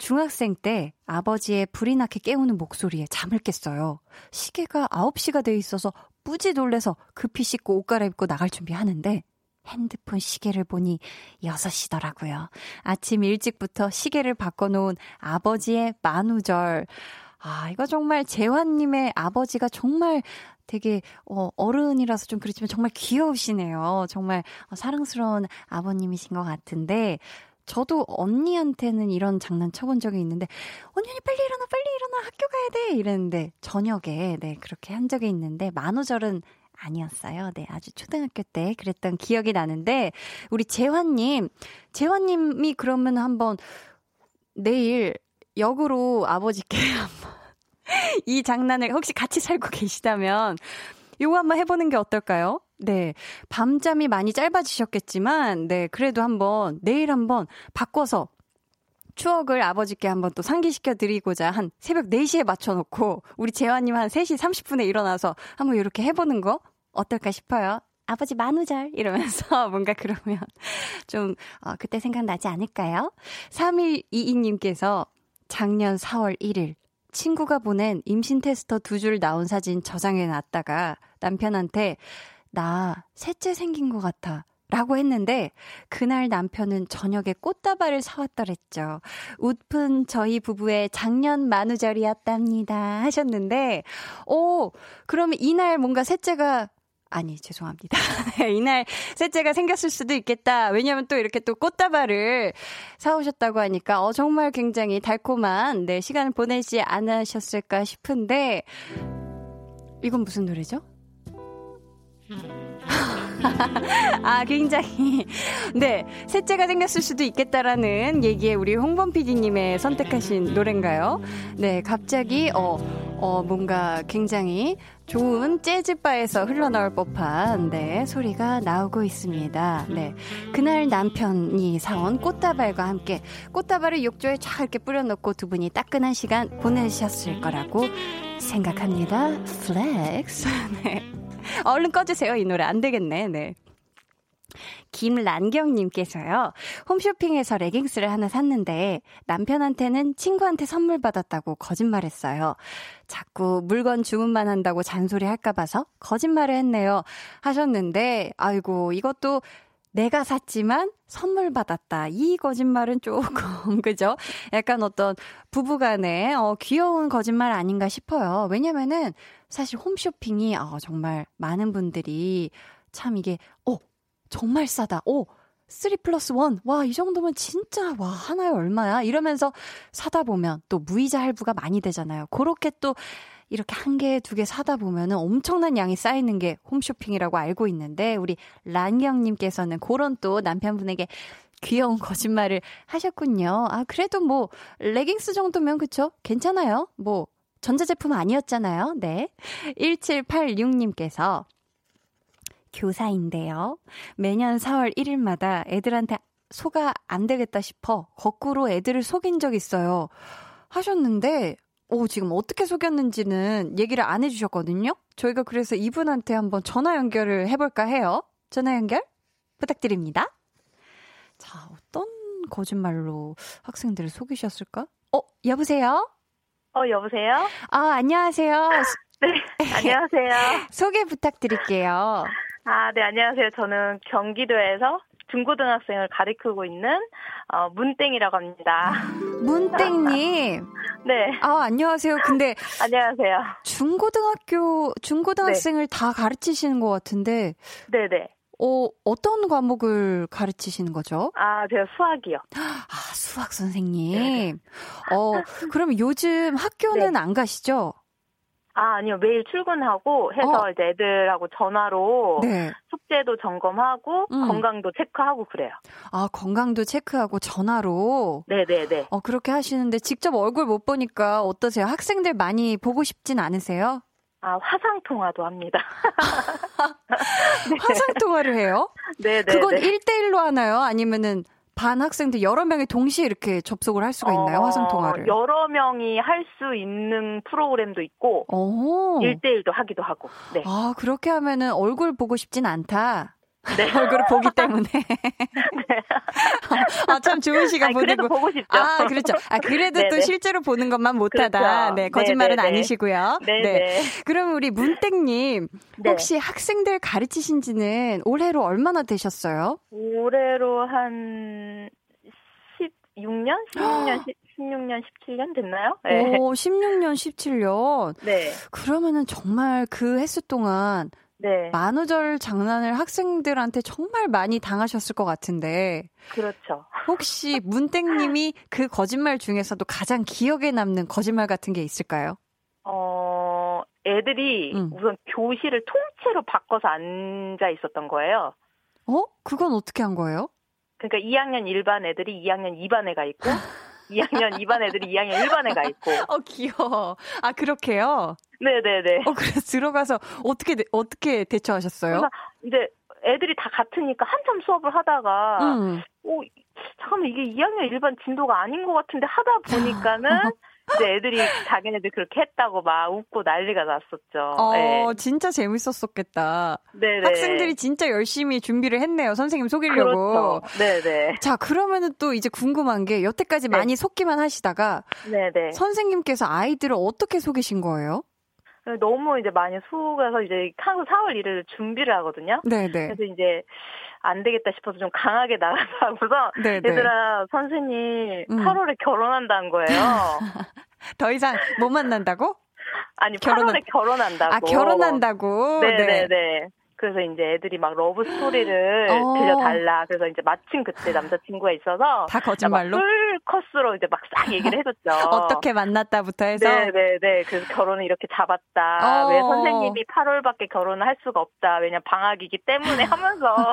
S1: 중학생 때 아버지의 불이 나게 깨우는 목소리에 잠을 깼어요. 시계가 9시가 돼 있어서 뿌지 놀래서 급히 씻고 옷 갈아입고 나갈 준비하는데 핸드폰 시계를 보니 6시더라고요. 아침 일찍부터 시계를 바꿔놓은 아버지의 만우절. 아, 이거 정말 재환님의 아버지가 정말 되게 어, 어른이라서 좀 그렇지만 정말 귀여우시네요. 정말 사랑스러운 아버님이신 것 같은데 저도 언니한테는 이런 장난 쳐본 적이 있는데, 언니, 언니, 빨리 일어나, 빨리 일어나, 학교 가야 돼! 이랬는데, 저녁에, 네, 그렇게 한 적이 있는데, 만우절은 아니었어요. 네, 아주 초등학교 때 그랬던 기억이 나는데, 우리 재환님, 재환님이 그러면 한번 내일 역으로 아버지께 [laughs] 한번 이 장난을 혹시 같이 살고 계시다면, 요거 한번 해보는 게 어떨까요? 네. 밤잠이 많이 짧아지셨겠지만, 네. 그래도 한번, 내일 한번 바꿔서 추억을 아버지께 한번 또 상기시켜 드리고자 한 새벽 4시에 맞춰놓고, 우리 재환님 한 3시 30분에 일어나서 한번 이렇게 해보는 거 어떨까 싶어요. 아버지 만우절 이러면서 [laughs] 뭔가 그러면 좀 어, 그때 생각나지 않을까요? 3122님께서 작년 4월 1일 친구가 보낸 임신 테스터 두 줄 나온 사진 저장해 놨다가 남편한테 나 셋째 생긴 것 같아. 라고 했는데 그날 남편은 저녁에 꽃다발을 사왔더랬죠. 웃픈 저희 부부의 작년 만우절이었답니다. 하셨는데 오 그러면 이날 뭔가 셋째가 아니 죄송합니다. 네, [laughs] 이날 셋째가 생겼을 수도 있겠다. 왜냐하면 또 이렇게 또 꽃다발을 사오셨다고 하니까 어 정말 굉장히 달콤한 네 시간을 보내지 않으셨을까 싶은데 이건 무슨 노래죠? 아, 굉장히. 네. 셋째가 생겼을 수도 있겠다라는 얘기에 우리 홍범 PD님의 선택하신 노래인가요? 네. 갑자기, 어, 어, 뭔가 굉장히 좋은 재즈바에서 흘러나올 법한, 네, 소리가 나오고 있습니다. 네. 그날 남편이 사온 꽃다발과 함께 꽃다발을 욕조에 쫙 이렇게 뿌려놓고 두 분이 따끈한 시간 보내셨을 거라고 생각합니다. flex. [laughs] 네. [laughs] 얼른 꺼주세요. 이 노래 안 되겠네. 네. 김란경님께서요, 홈쇼핑에서 레깅스를 하나 샀는데, 남편한테는 친구한테 선물 받았다고 거짓말했어요. 자꾸 물건 주문만 한다고 잔소리 할까 봐서 거짓말을 했네요. 하셨는데, 아이고, 이것도 내가 샀지만 선물 받았다. 이 거짓말은 조금, [laughs] 그죠? 약간 어떤 부부간의 어, 귀여운 거짓말 아닌가 싶어요. 왜냐면은 사실 홈쇼핑이 어, 정말 많은 분들이 참 이게, 어, 정말 싸다. 오, 3 플러스 1. 와, 이 정도면 진짜, 와, 하나에 얼마야? 이러면서 사다 보면 또 무이자 할부가 많이 되잖아요. 그렇게 또 이렇게 한 개, 두 개 사다 보면은 엄청난 양이 쌓이는 게 홈쇼핑이라고 알고 있는데, 우리 란경님께서는 그런 또 남편분에게 귀여운 거짓말을 하셨군요. 아, 그래도 뭐, 레깅스 정도면 그쵸? 괜찮아요. 뭐, 전자제품 아니었잖아요. 네. 1786님께서 교사인데요. 매년 4월 1일마다 애들한테 소가 안 되겠다 싶어 거꾸로 애들을 속인 적 있어요. 하셨는데, 오, 지금 어떻게 속였는지는 얘기를 안 해주셨거든요? 저희가 그래서 이분한테 한번 전화 연결을 해볼까 해요. 전화 연결 부탁드립니다. 자, 어떤 거짓말로 학생들을 속이셨을까? 어, 여보세요?
S5: 어, 여보세요?
S1: 아, 안녕하세요. [laughs]
S5: 네, 안녕하세요. [laughs]
S1: 소개 부탁드릴게요.
S5: 아, 네, 안녕하세요. 저는 경기도에서 중고등학생을 가리키고 있는 어, 문땡이라고 합니다.
S1: 문땡님. [laughs]
S5: 네.
S1: 아, 안녕하세요. 근데 [laughs]
S5: 안녕하세요.
S1: 중고등학교 중고등학생을 네. 다 가르치시는 것 같은데.
S5: 네, 네.
S1: 어, 어떤 과목을 가르치시는 거죠?
S5: 아, 제가 수학이요. [gasps]
S1: 아, 수학 선생님. 어, 그러면 요즘 학교는 네. 안 가시죠?
S5: 아, 아니요. 매일 출근하고 해서
S1: 어.
S5: 이제 애들하고 전화로
S1: 네.
S5: 숙제도 점검하고
S1: 음.
S5: 건강도 체크하고 그래요.
S1: 아, 건강도 체크하고 전화로.
S5: 네네네.
S1: 어, 그렇게 하시는데 직접 얼굴 못 보니까 어떠세요? 학생들 많이 보고 싶진 않으세요?
S5: 아, 화상 통화도 합니다. [laughs]
S1: 화상 통화를 해요? [laughs]
S5: 네 네.
S1: 그건 1대1로 하나요? 아니면은 반 학생들 여러 명이 동시에 이렇게 접속을 할 수가 있나요? 화상 통화를.
S5: 어, 여러 명이 할 수 있는 프로그램도 있고
S1: 오.
S5: 1대1도 하기도 하고. 네.
S1: 아, 그렇게 하면은 얼굴 보고 싶진 않다.
S5: 네. [laughs]
S1: 얼굴을 보기 때문에. [laughs] 아, 참 좋은 시간
S5: 아니, 그래도
S1: 보내고.
S5: 보고 싶죠.
S1: 아, 그렇죠. 아, 그래도 또
S5: 네네.
S1: 실제로 보는 것만 못하다.
S5: 그렇죠.
S1: 네, 거짓말은
S5: 네네네.
S1: 아니시고요.
S5: 네네.
S1: 그럼 우리 문땡님,
S5: 네.
S1: 혹시 학생들 가르치신 지는 올해로 얼마나 되셨어요?
S5: 올해로 한 16년? 16년, 16년, 17년 됐나요? 네.
S1: 오, 16년, 17년.
S5: 네.
S1: 그러면은 정말 그 횟수 동안
S5: 네.
S1: 만우절 장난을 학생들한테 정말 많이 당하셨을 것 같은데,
S5: 그렇죠.
S1: 혹시 문땡님이 그 거짓말 중에서도 가장 기억에 남는 거짓말 같은 게 있을까요?
S5: 어, 애들이
S1: 음.
S5: 우선 교실을 통째로 바꿔서 앉아 있었던 거예요.
S1: 어? 그건 어떻게 한 거예요?
S5: 그러니까 2학년 1반 애들이 2학년 2반에 가 있고, [laughs] 2학년 2반 애들이 2학년 1반에 가 있고. [laughs]
S1: 어, 귀여워. 아, 그렇게요?
S5: 네네네.
S1: 어, 그래서 들어가서 어떻게, 대- 어떻게 대처하셨어요?
S5: 이제 애들이 다 같으니까 한참 수업을 하다가,
S1: 음.
S5: 오, 잠깐만 이게 2학년 1반 진도가 아닌 것 같은데 하다 보니까는 [laughs] 이제 애들이 자기네들 그렇게 했다고 막 웃고 난리가 났었죠.
S1: 어,
S5: 네.
S1: 진짜 재밌었었겠다.
S5: 네네.
S1: 학생들이 진짜 열심히 준비를 했네요. 선생님 속이려고.
S5: 그렇죠. 네네.
S1: 자, 그러면은 또 이제 궁금한 게 여태까지
S5: 네.
S1: 많이 속기만 하시다가
S5: 네네.
S1: 선생님께서 아이들을 어떻게 속이신 거예요?
S5: 너무 이제 많이 속아서 이제 항상 4월 1일 준비를 하거든요.
S1: 네네.
S5: 그래서 이제 안 되겠다 싶어서 좀 강하게 나가서 하고서 [laughs]
S1: 네네.
S5: 얘들아 선생님
S1: 음.
S5: 8월에 결혼한다는 거예요. [laughs]
S1: 더 이상 못 만난다고?
S5: 아니
S1: 결혼한-
S5: 8월에 결혼한다고.
S1: 아, 결혼한다고?
S5: 네네 네. 그래서 이제 애들이 막 love story를
S1: 어.
S5: 들려달라. 그래서 이제 마침 그때 남자친구가 있어서
S1: 다 거짓말로?
S5: 풀 코스로 이제 막 싹 얘기를 해줬죠. [laughs]
S1: 어떻게 만났다부터 해서?
S5: 네네네. 그래서 결혼을 이렇게 잡았다.
S1: 어.
S5: 왜 선생님이 8월밖에 결혼을 할 수가 없다. 왜냐 방학이기 때문에 하면서.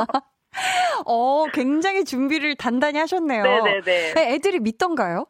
S1: 어, 굉장히 준비를 단단히 하셨네요.
S5: 네네네.
S1: 네, 애들이 믿던가요?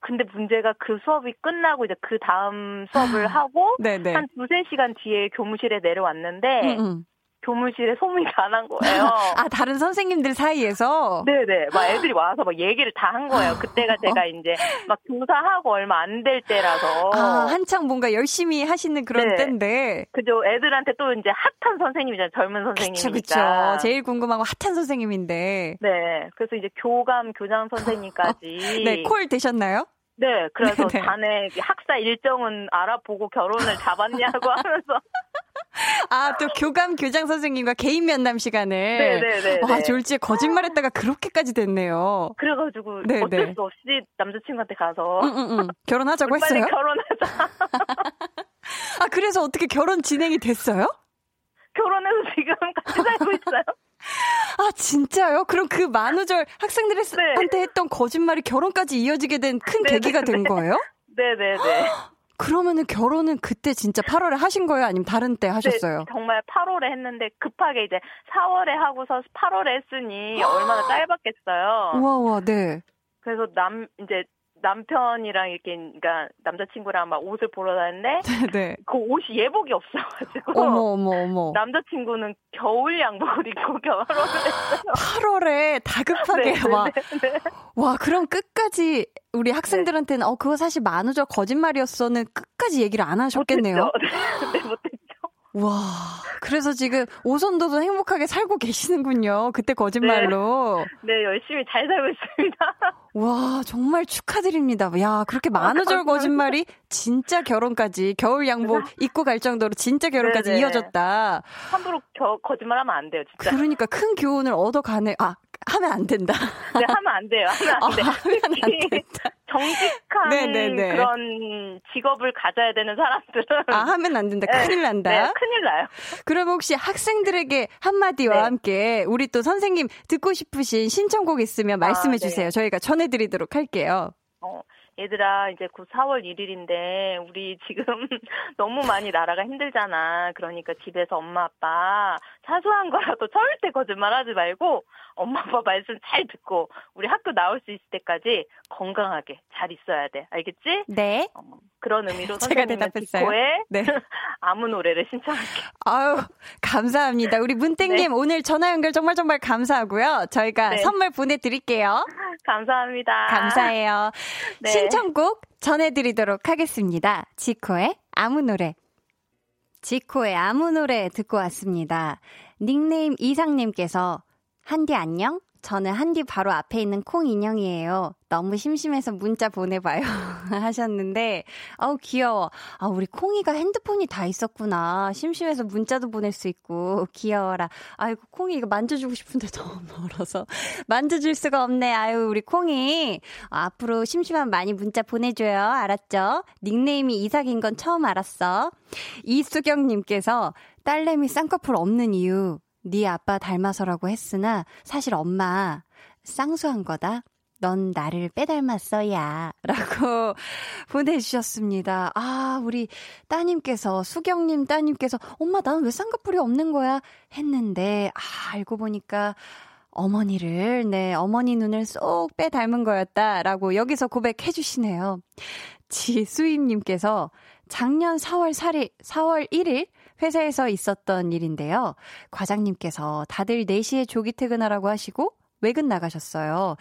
S5: 근데 문제가 그 수업이 끝나고 이제 그 다음 수업을 하고
S1: 네네.
S5: 한 두세 시간 뒤에 교무실에 내려왔는데
S1: 음, 음.
S5: 교무실에 소문이 다 난 거예요. [laughs]
S1: 아, 다른 선생님들 사이에서?
S5: 네네. 막 애들이 와서 막 얘기를 다 한 거예요. 그때가 제가 이제 막 교사하고 얼마 안 될 때라서.
S1: 아, 한창 뭔가 열심히 하시는 그런
S5: 네.
S1: 때인데.
S5: 그죠. 애들한테 또 이제 핫한 선생님이잖아요. 젊은 선생님이니까.
S1: 그쵸. 제일 궁금한 건 핫한 선생님인데.
S5: 네. 그래서 이제 교감, 교장 선생님까지. [laughs]
S1: 네, 콜 되셨나요?
S5: 네, 그래서
S1: 네네. [laughs]
S5: 자네 학사 일정은 알아보고 결혼을 잡았냐고 하면서.
S1: 아, 또 교감 교장 선생님과 개인 면담 시간을.
S5: 네네네.
S1: 와, 졸지에 거짓말했다가 그렇게까지 됐네요.
S5: 그래가지고
S1: 네네.
S5: 어쩔 수 없이 남자친구한테 가서.
S1: 응, 응, 응. 결혼하자고
S5: 빨리
S1: 했어요?
S5: 결혼하자. [laughs]
S1: 아, 그래서 어떻게 결혼 진행이 됐어요?
S5: 결혼해서 지금 같이 살고 있어요. [laughs]
S1: 아, 진짜요? 그럼 그 만우절 학생들한테
S5: 네.
S1: 했던 거짓말이 결혼까지 이어지게 된큰
S5: 네,
S1: 계기가
S5: 네,
S1: 된
S5: 네.
S1: 거예요?
S5: 네네네.
S1: 그러면은 결혼은 그때 진짜 8월에 하신 거예요? 아니면 다른 때 하셨어요?
S5: 네, 정말 8월에 했는데 급하게 이제 4월에 하고서 8월에 했으니 얼마나 [gasps] 짧았겠어요.
S1: 우와, 우와, 네.
S5: 그래서 남 이제 남편이랑 이렇게 그러니까 남자친구랑 막 옷을 보러 다녔는데 [laughs]
S1: 네.
S5: 그 옷이 예복이 없어가지고
S1: 어머, 어머, 어머.
S5: 남자친구는 겨울 양복을 입고 결혼을 했어요. [laughs]
S1: 8월에 다급하게
S5: 네,
S1: 와.
S5: 네, 네, 네.
S1: 와, 그럼 끝까지 우리 학생들한테는 어 그거 사실 만우절 거짓말이었어는 끝까지 얘기를 안 하셨겠네요.
S5: 못했죠. [laughs] 네, 못했죠.
S1: 와, 그래서 지금 오손도손 행복하게 살고 계시는군요. 그때 거짓말로.
S5: 네, 열심히 잘 살고 있습니다. [laughs]
S1: 와, 정말 축하드립니다. 야, 그렇게 만우절. [laughs] 거짓말이 진짜 결혼까지 겨울 양복 [laughs] 입고 갈 정도로 진짜 결혼까지
S5: 네네.
S1: 이어졌다.
S5: 함부로 겨, 거짓말하면 안 돼요, 진짜.
S1: 그러니까 큰 교훈을 얻어가네. 아, 하면 안 된다.
S5: 네, 하면 안 돼요. 하면
S1: 아,
S5: 안 돼.
S1: 하면 안 된다.
S5: 정직한
S1: 네네네.
S5: 그런 직업을 가져야 되는 사람들은
S1: 아, 하면 안 된다.
S5: 네,
S1: 큰일 난다.
S5: 네, 큰일 나요.
S1: 그럼 혹시 학생들에게 한마디와
S5: 네.
S1: 함께 우리 또 선생님 듣고 싶으신 신청곡 있으면 말씀해
S5: 아, 네.
S1: 주세요. 저희가 전해드리도록 할게요.
S5: 어, 얘들아, 이제 곧 4월 1일인데, 우리 지금 [laughs] 너무 많이 나라가 힘들잖아. 그러니까 집에서 엄마, 아빠, 사소한 거라도 절대 거짓말 하지 말고, 엄마, 아빠 말씀 잘 듣고, 우리 학교 나올 수 있을 때까지 건강하게 잘 있어야 돼. 알겠지?
S1: 네.
S5: 어, 그런 의미로
S1: 제가 대답했어요. 네. [laughs]
S5: 아무 노래를 신청할게.
S1: 아유, 감사합니다. 우리 문땡님
S5: 네.
S1: 오늘 전화 연결 정말 정말 감사하고요. 저희가
S5: 네.
S1: 선물 보내드릴게요.
S5: 감사합니다.
S1: 감사해요.
S5: 네.
S1: 신청곡 전해드리도록 하겠습니다. 지코의 아무 노래. 지코의 아무 노래 듣고 왔습니다. 닉네임 이상님께서 한디 안녕? 저는 한디 바로 앞에 있는 콩 인형이에요. 너무 심심해서 문자 보내봐요. [laughs] 하셨는데, 아우, 귀여워. 아, 우리 콩이가 핸드폰이 다 있었구나. 심심해서 문자도 보낼 수 있고, 귀여워라. 아이고, 콩이 이거 만져주고 싶은데 [laughs] 너무 멀어서. 만져줄 수가 없네. 아유, 우리 콩이. 아, 앞으로 심심하면 많이 문자 보내줘요. 알았죠? 닉네임이 이삭인 건 처음 알았어. 이수경님께서 딸내미 쌍꺼풀 없는 이유. 네 아빠 닮아서라고 했으나 사실 엄마 쌍수한 거다. 넌 나를 빼닮았어야. [laughs] 라고 보내주셨습니다. 아, 우리 따님께서, 수경님 따님께서, 엄마, 나는 왜 쌍꺼풀이 없는 거야? 했는데, 아, 알고 보니까, 어머니를, 네, 어머니 눈을 쏙 빼 닮은 거였다. 라고 여기서 고백해 주시네요. 지수임님께서 작년 4월 4일, 4월 1일 회사에서 있었던 일인데요. 과장님께서 다들 4시에 조기 퇴근하라고 하시고 외근 나가셨어요.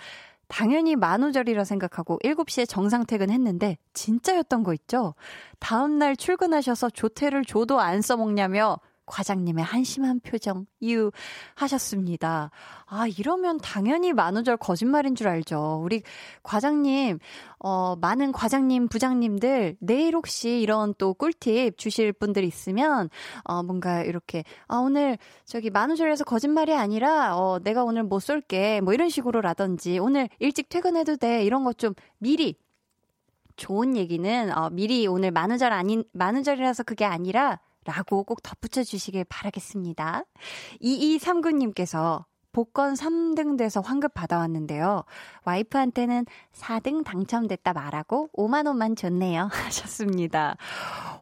S1: 당연히 만우절이라 생각하고 7시에 정상 퇴근했는데 진짜였던 거 있죠? 다음날 출근하셔서 조퇴를 줘도 안 써먹냐며 과장님의 한심한 표정, 유, 하셨습니다. 아, 이러면 당연히 만우절 거짓말인 줄 알죠. 우리 과장님, 어, 많은 과장님, 부장님들, 내일 혹시 이런 또 꿀팁 주실 분들 있으면, 어, 뭔가 이렇게, 아, 오늘 저기 만우절에서 거짓말이 아니라, 어, 내가 오늘 못 쏠게. 뭐 이런 식으로라든지, 오늘 일찍 퇴근해도 돼. 이런 것 좀 미리 좋은 얘기는 어, 미리 오늘 만우절 아닌 만우절이라서 그게 아니라 라고 꼭 덧붙여 주시길 바라겠습니다. 2239님께서 복권 3등 돼서 환급 받아왔는데요. 와이프한테는 4등 당첨됐다 말하고 5만원만 줬네요. [laughs] 하셨습니다.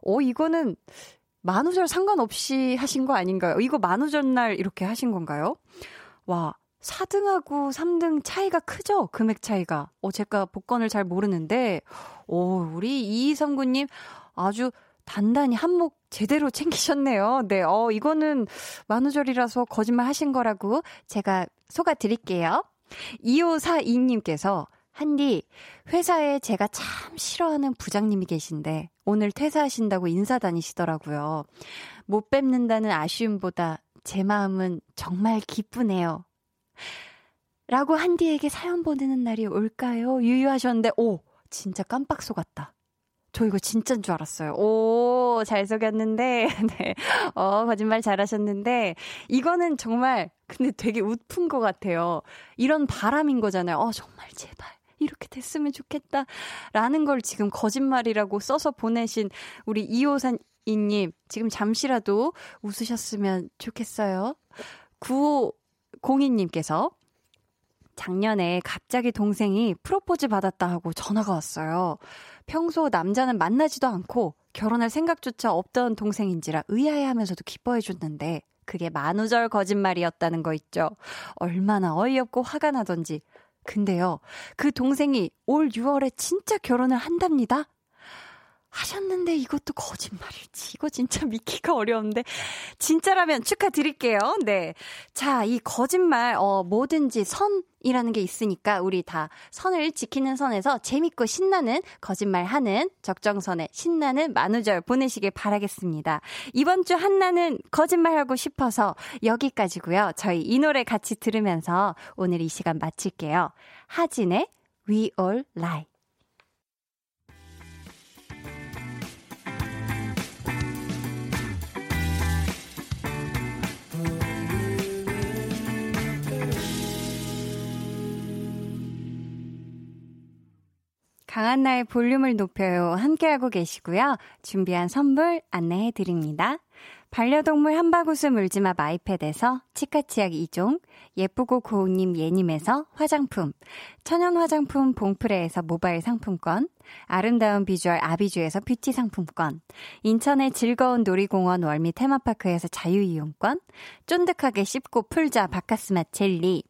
S1: 오, 이거는 만우절 상관없이 하신 거 아닌가요? 이거 만우절 날 이렇게 하신 건가요? 와, 4등하고 3등 차이가 크죠? 금액 차이가. 어, 제가 복권을 잘 모르는데, 오, 우리 2239님 아주 단단히 한몫 제대로 챙기셨네요. 네, 어, 이거는 만우절이라서 거짓말 하신 거라고 제가 속아 드릴게요. 2542님께서 한디, 회사에 제가 참 싫어하는 부장님이 계신데, 오늘 퇴사하신다고 인사 다니시더라고요. 못 뵙는다는 아쉬움보다 제 마음은 정말 기쁘네요. 라고 한디에게 사연 보내는 날이 올까요? 유유하셨는데, 오, 진짜 깜빡 속았다. 저 이거 진짜인 줄 알았어요. 오, 잘 속였는데, [laughs] 네. 어, 거짓말 잘 하셨는데, 이거는 정말, 근데 되게 웃픈 것 같아요. 이런 바람인 거잖아요. 어, 정말 제발. 이렇게 됐으면 좋겠다. 라는 걸 지금 거짓말이라고 써서 보내신 우리 이호산 이님, 지금 잠시라도 웃으셨으면 좋겠어요. 9502님께서 작년에 갑자기 동생이 프로포즈 받았다 하고 전화가 왔어요. 평소 남자는 만나지도 않고 결혼할 생각조차 없던 동생인지라 의아해 하면서도 기뻐해 줬는데 그게 만우절 거짓말이었다는 거 있죠. 얼마나 어이없고 화가 나던지. 근데요, 그 동생이 올 6월에 진짜 결혼을 한답니다. 하셨는데 이것도 거짓말일지. 이거 진짜 [laughs] 믿기가 어려운데. 진짜라면 축하드릴게요. 네. 자, 이 거짓말, 어, 뭐든지 선 이라는 게 있으니까 우리 다 선을 지키는 선에서 재밌고 신나는 거짓말 하는 적정선에 신나는 만우절 보내시길 바라겠습니다. 이번 주 한나는 거짓말하고 싶어서 여기까지고요. 저희 이 노래 같이 들으면서 오늘 이 시간 마칠게요. 하진의 We All Lie. 강한나의 볼륨을 높여요. 함께하고 계시고요. 준비한 선물 안내해 드립니다. 반려동물 한바구스 물지마 마이패드에서 치카치약 2종, 예쁘고 고운님 예님에서 화장품, 천연 화장품 봉프레에서 모바일 상품권, 아름다운 비주얼 아비주에서 뷰티 상품권, 인천의 즐거운 놀이공원 월미 테마파크에서 자유이용권, 쫀득하게 씹고 풀자 바카스맛 젤리,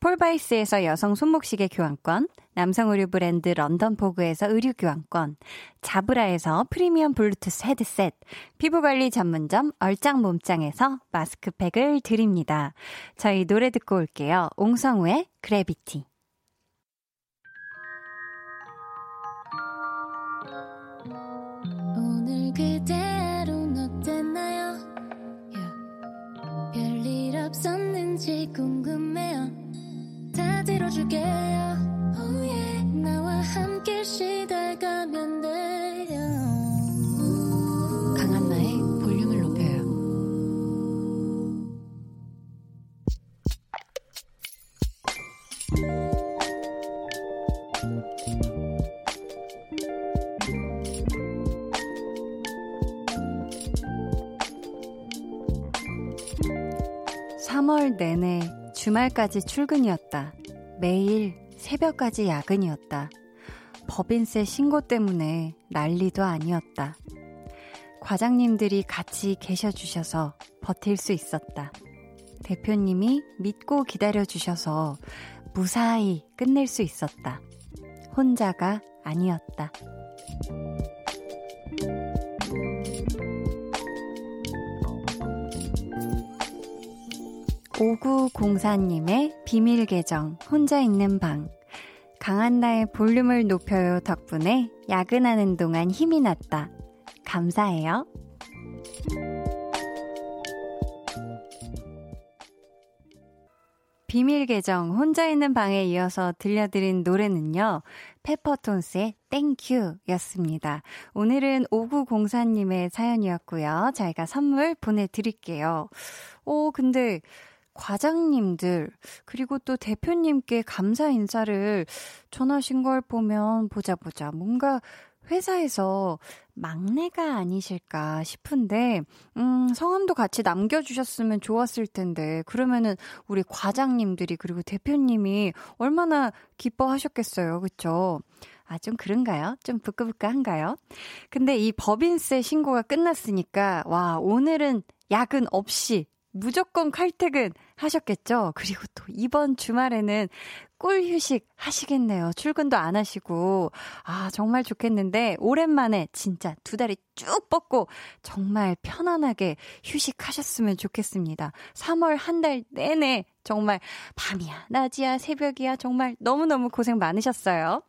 S1: 폴바이스에서 여성 손목시계 교환권, 남성 의류 브랜드 런던포그에서 의류 교환권, 자브라에서 프리미엄 블루투스 헤드셋, 피부관리 전문점 얼짱 몸짱에서 마스크팩을 드립니다. 저희 노래 듣고 올게요. 옹성우의 Gravity.
S6: 오늘 그대로는 어땠나요? Yeah. 별일 없었는지 궁금해요. 다 들어줄게요. Oh yeah. 나와 함께 시달가면 돼요.
S1: 강한나의 볼륨을 높여요. 삼월 내내 주말까지 출근이었다. 매일 새벽까지 야근이었다. 법인세 신고 때문에 난리도 아니었다. 과장님들이 같이 계셔 주셔서 버틸 수 있었다. 대표님이 믿고 기다려 주셔서 무사히 끝낼 수 있었다. 혼자가 아니었다. 5904님의 비밀 계정, 혼자 있는 방. 강한나의 볼륨을 높여요 덕분에 야근하는 동안 힘이 났다. 감사해요. 비밀 계정 혼자 있는 방에 이어서 들려드린 노래는요. 페퍼톤스의 Thank You 였습니다. 오늘은 5904님의 사연이었고요. 저희가 선물 보내드릴게요. 오, 근데 과장님들, 그리고 또 대표님께 감사 인사를 전하신 걸 보면 보자 보자. 뭔가 회사에서 막내가 아니실까 싶은데, 음, 성함도 같이 남겨주셨으면 좋았을 텐데, 그러면은 우리 과장님들이 그리고 대표님이 얼마나 기뻐하셨겠어요. 그쵸? 아, 좀 그런가요? 좀 부끄부끄한가요? 근데 이 법인세 신고가 끝났으니까, 와, 오늘은 야근 없이 무조건 칼퇴근 하셨겠죠? 그리고 또 이번 주말에는 꿀 휴식 하시겠네요. 출근도 안 하시고. 아, 정말 좋겠는데, 오랜만에 진짜 두 다리 쭉 뻗고 정말 편안하게 휴식하셨으면 좋겠습니다. 3월 한 달 내내 정말 밤이야, 낮이야, 새벽이야, 정말 너무너무 고생 많으셨어요.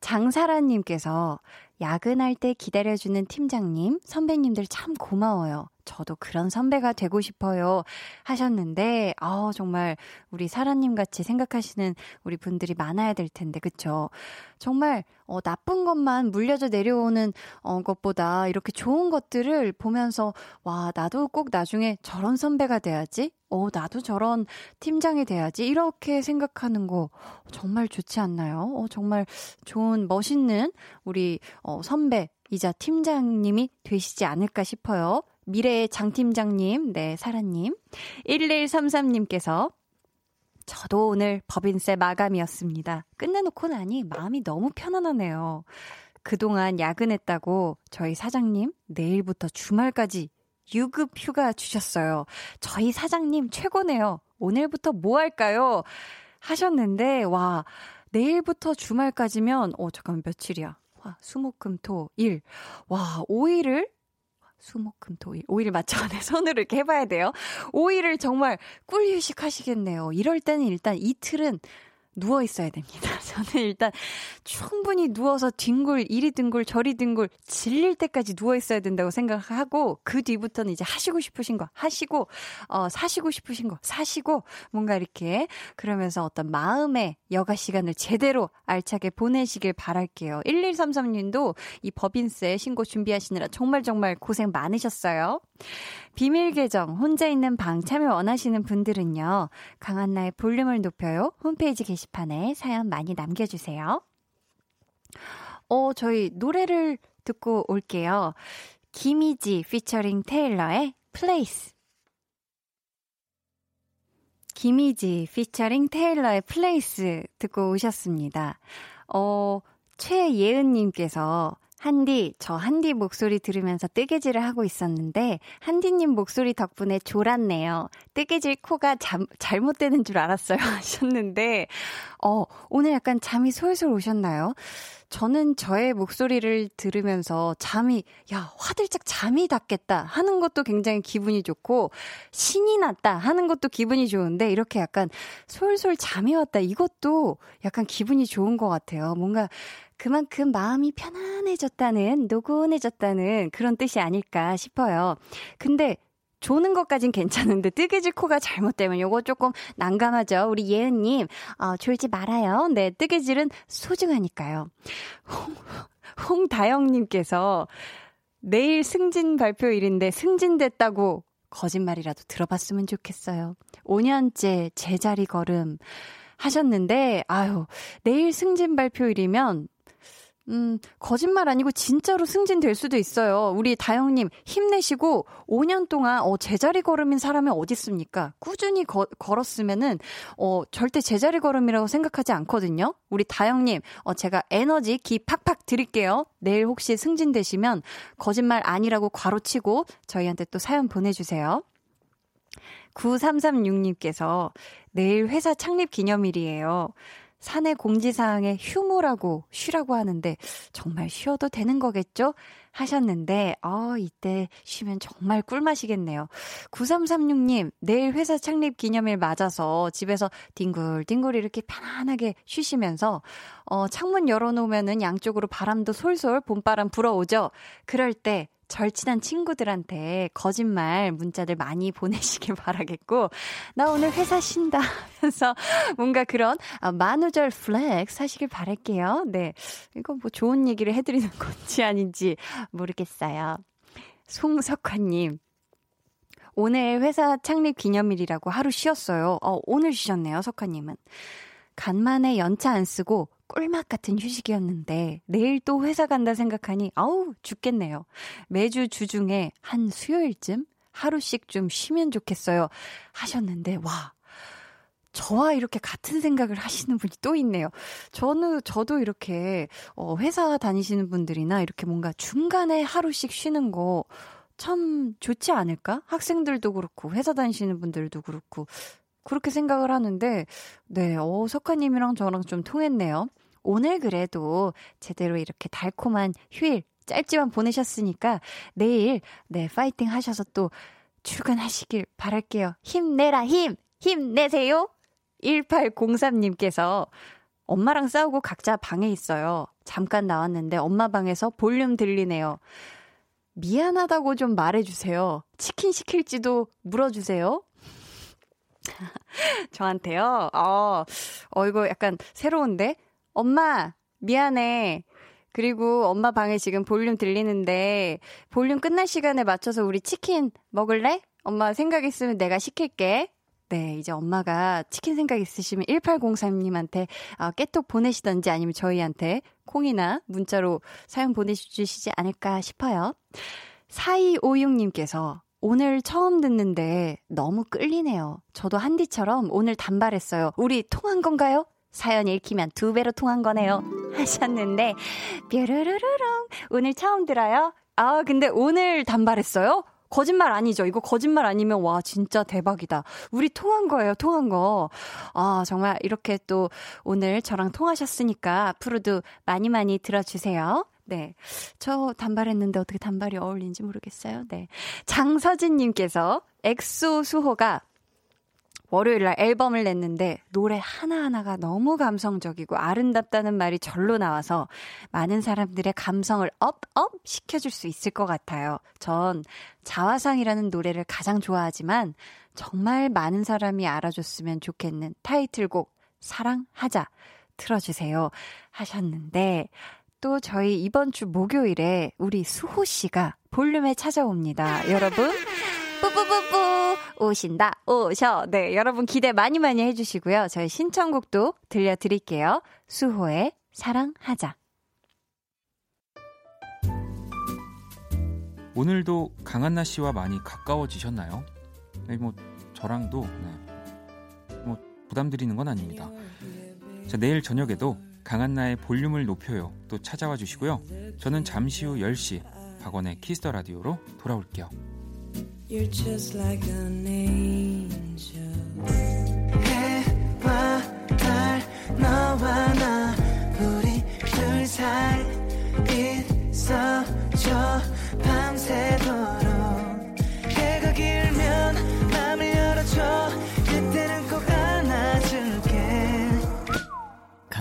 S1: 장사라님께서 야근할 때 기다려주는 팀장님, 선배님들 참 고마워요. 저도 그런 선배가 되고 싶어요. 하셨는데, 아 정말 우리 사라님 같이 생각하시는 우리 분들이 많아야 될 텐데, 그쵸? 정말, 어, 나쁜 것만 물려져 내려오는, 어, 것보다 이렇게 좋은 것들을 보면서, 와, 나도 꼭 나중에 저런 선배가 돼야지? 어, 나도 저런 팀장이 돼야지? 이렇게 생각하는 거 정말 좋지 않나요? 어, 정말 좋은, 멋있는 우리, 어, 선배, 이자 팀장님이 되시지 않을까 싶어요. 미래의 장 팀장님, 네, 사라님. 1133님께서 저도 오늘 법인세 마감이었습니다. 끝내놓고 나니 마음이 너무 편안하네요. 그동안 야근했다고 저희 사장님 내일부터 주말까지 유급 휴가 주셨어요. 저희 사장님 최고네요. 오늘부터 뭐 할까요? 하셨는데, 와, 내일부터 주말까지면, 어, 잠깐만, 며칠이야? 와, 수목금 토, 일. 와, 5일을 수목금토일 5일 맞춰 내 손으로 이렇게 해봐야 돼요. 5일을 정말 꿀휴식 하시겠네요. 이럴 때는 일단 이틀은 누워 있어야 됩니다. [laughs] 저는 일단 충분히 누워서 뒹굴, 이리 뒹굴, 저리 뒹굴, 질릴 때까지 누워 있어야 된다고 생각하고, 그 뒤부터는 이제 하시고 싶으신 거 하시고, 어, 사시고 싶으신 거 사시고, 뭔가 이렇게, 그러면서 어떤 마음의 여가 시간을 제대로 알차게 보내시길 바랄게요. 1133님도 이 법인세 신고 준비하시느라 정말 정말 고생 많으셨어요. 비밀 계정, 혼자 있는 방 참여 원하시는 분들은요, 강한나의 볼륨을 높여요. 홈페이지 게시판에 사연 많이 남겨주세요. 어, 저희 노래를 듣고 올게요. 김희지 피처링 테일러의 Place. 김희지 피처링 테일러의 Place 듣고 오셨습니다. 어, 최예은님께서 한디, 저 한디 목소리 들으면서 뜨개질을 하고 있었는데, 한디님 목소리 덕분에 졸았네요. 뜨개질 코가 잠, 잘못되는 줄 알았어요. [laughs] 하셨는데, 어, 오늘 약간 잠이 솔솔 오셨나요? 저는 저의 목소리를 들으면서 잠이, 야, 화들짝 잠이 닿겠다 하는 것도 굉장히 기분이 좋고, 신이 났다 하는 것도 기분이 좋은데, 이렇게 약간 솔솔 잠이 왔다 이것도 약간 기분이 좋은 것 같아요. 뭔가 그만큼 마음이 편안해졌다는, 노곤해졌다는 그런 뜻이 아닐까 싶어요. 근데 조는 것까진 괜찮은데 뜨개질 코가 잘못되면 요거 조금 난감하죠. 우리 예은님, 어, 졸지 말아요. 네, 뜨개질은 소중하니까요. 홍, 홍다영님께서 내일 승진 발표일인데 승진됐다고 거짓말이라도 들어봤으면 좋겠어요. 5년째 제자리 걸음 하셨는데, 아유, 내일 승진 발표일이면 음, 거짓말 아니고 진짜로 승진될 수도 있어요. 우리 다영님 힘내시고 5년 동안 어, 제자리 걸음인 사람이 어디 있습니까? 꾸준히 거, 걸었으면은 어, 절대 제자리 걸음이라고 생각하지 않거든요. 우리 다영님, 어, 제가 에너지 기 팍팍 드릴게요. 내일 혹시 승진되시면 거짓말 아니라고 괄호치고 저희한테 또 사연 보내주세요. 9336님께서 내일 회사 창립 기념일이에요. 사내 공지사항에 휴무라고 쉬라고 하는데 정말 쉬어도 되는 거겠죠? 하셨는데 어 이때 쉬면 정말 꿀맛이겠네요. 9336님 내일 회사 창립 기념일 맞아서 집에서 뒹굴뒹굴 이렇게 편안하게 쉬시면서 어 창문 열어놓으면은 양쪽으로 바람도 솔솔 봄바람 불어오죠. 그럴 때 절친한 친구들한테 거짓말 문자들 많이 보내시길 [laughs] 바라겠고, 나 오늘 회사 쉰다 하면서 뭔가 그런 아, 만우절 flex 하시길 바랄게요. 네. 이거 뭐 좋은 얘기를 해드리는 [laughs] 건지 아닌지 모르겠어요. 송석화님. 오늘 회사 창립 기념일이라고 하루 쉬었어요. 어, 오늘 쉬셨네요, 석화님은. 간만에 연차 안 쓰고 꿀맛 같은 휴식이었는데 내일 또 회사 간다 생각하니 아우 죽겠네요. 매주 주중에 한 수요일쯤 하루씩 좀 쉬면 좋겠어요. 하셨는데 와 저와 이렇게 같은 생각을 하시는 분이 또 있네요. 저는, 저도 이렇게, 어, 회사 다니시는 분들이나 이렇게 뭔가 중간에 하루씩 쉬는 거 참 좋지 않을까? 학생들도 그렇고, 회사 다니시는 분들도 그렇고, 그렇게 생각을 하는데, 네, 어, 석화님이랑 저랑 좀 통했네요. 오늘 그래도 제대로 이렇게 달콤한 휴일 짧지만 보내셨으니까 내일, 네, 파이팅 하셔서 또 출근하시길 바랄게요. 힘내라, 힘! 힘내세요! 1803님께서 엄마랑 싸우고 각자 방에 있어요. 잠깐 나왔는데 엄마 방에서 볼륨 들리네요. 미안하다고 좀 말해주세요. 치킨 시킬지도 물어주세요. 저한테요? 어, 어, 이거 약간 새로운데? 엄마, 미안해. 그리고 엄마 방에 지금 볼륨 들리는데, 볼륨 끝날 시간에 맞춰서 우리 치킨 먹을래? 엄마 생각 있으면 내가 시킬게. 네, 이제 엄마가 치킨 생각 있으시면 1803님한테 어, 깨톡 보내시던지 아니면 저희한테 콩이나 문자로 사연 보내주시지 않을까 싶어요. 4256님께서 오늘 처음 듣는데 너무 끌리네요. 저도 한디처럼 오늘 단발했어요. 우리 통한 건가요? 사연 읽히면 두 배로 통한 거네요. [laughs] 하셨는데, 뾰르르르렁. 오늘 처음 들어요? 아, 근데 오늘 단발했어요? 거짓말 아니죠? 이거 거짓말 아니면 와 진짜 대박이다. 우리 통한 거예요, 통한 거. 아 정말 이렇게 또 오늘 저랑 통하셨으니까 앞으로도 많이 많이 들어주세요. 네. 저 단발했는데 어떻게 단발이 어울리는지 모르겠어요. 네. 장서진님께서 엑소 수호가 월요일 날 앨범을 냈는데 노래 하나하나가 너무 감성적이고 아름답다는 말이 절로 나와서 많은 사람들의 감성을 up up 시켜줄 수 있을 것 같아요. 전 자화상이라는 노래를 가장 좋아하지만 정말 많은 사람이 알아줬으면 좋겠는 타이틀곡 사랑하자 틀어주세요 하셨는데 또 저희 이번 주 목요일에 우리 수호 씨가 볼륨에 찾아옵니다. 여러분 뿌뿌뿌뿌 오신다 오셔 네 여러분 기대 많이 많이 해주시고요 저희 신청곡도 들려드릴게요 수호의 사랑하자
S7: 오늘도 강한나 씨와 많이 가까워지셨나요? 네, 뭐 저랑도 네. 뭐 부담드리는 건 아닙니다. 자, 내일 저녁에도 강한나의 볼륨을 높여요. 또 찾아와 주시고요. 저는 잠시 후 10시 박원의 Kiss the Radio로 돌아올게요. 밤새도록 해가 길면 맘을 열어줘 그때는 꼭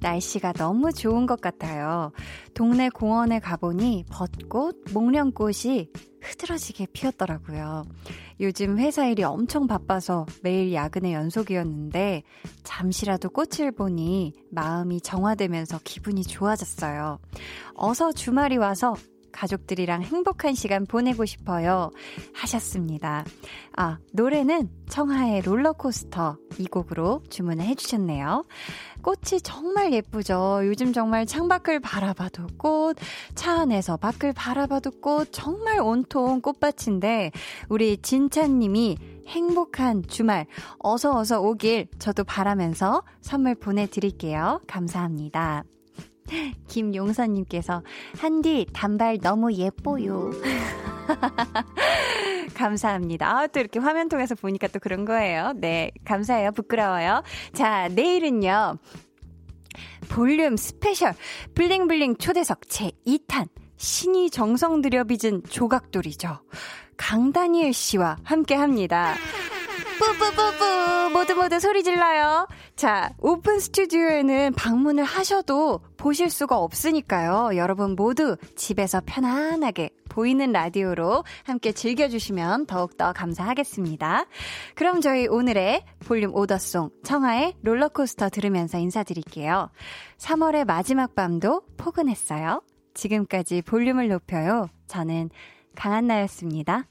S1: 날씨가 너무 좋은 것 같아요. 동네 공원에 가보니 벚꽃, 목련꽃이 흐드러지게 피었더라고요. 요즘 회사 일이 엄청 바빠서 매일 야근의 연속이었는데 잠시라도 꽃을 보니 마음이 정화되면서 기분이 좋아졌어요. 어서 주말이 와서 가족들이랑 행복한 시간 보내고 싶어요. 하셨습니다. 아, 노래는 청하의 롤러코스터 이 곡으로 주문을 해주셨네요. 꽃이 정말 예쁘죠. 요즘 정말 창밖을 바라봐도 꽃, 차 안에서 밖을 바라봐도 꽃, 정말 온통 꽃밭인데, 우리 진찬님이 행복한 주말 어서 어서 오길 저도 바라면서 선물 보내드릴게요. 감사합니다. [laughs] 김용선님께서 한디 단발 너무 예뻐요. [laughs] 감사합니다. 아, 또 이렇게 화면 통해서 보니까 또 그런 거예요. 네, 감사해요. 부끄러워요. 자, 내일은요. 볼륨 스페셜 bling bling 초대석 제2탄 신이 정성 들여 빚은 조각돌이죠. 강다니엘 씨와 함께 합니다. 뿌뿌뿌뿌 모두 모두 소리 질러요. 자, 오픈 스튜디오에는 방문을 하셔도 보실 수가 없으니까요. 여러분 모두 집에서 편안하게 보이는 라디오로 함께 즐겨주시면 더욱더 감사하겠습니다. 그럼 저희 오늘의 볼륨 오더송 청하의 롤러코스터 들으면서 인사드릴게요. 3월의 마지막 밤도 포근했어요. 지금까지 볼륨을 높여요. 저는 강한나였습니다.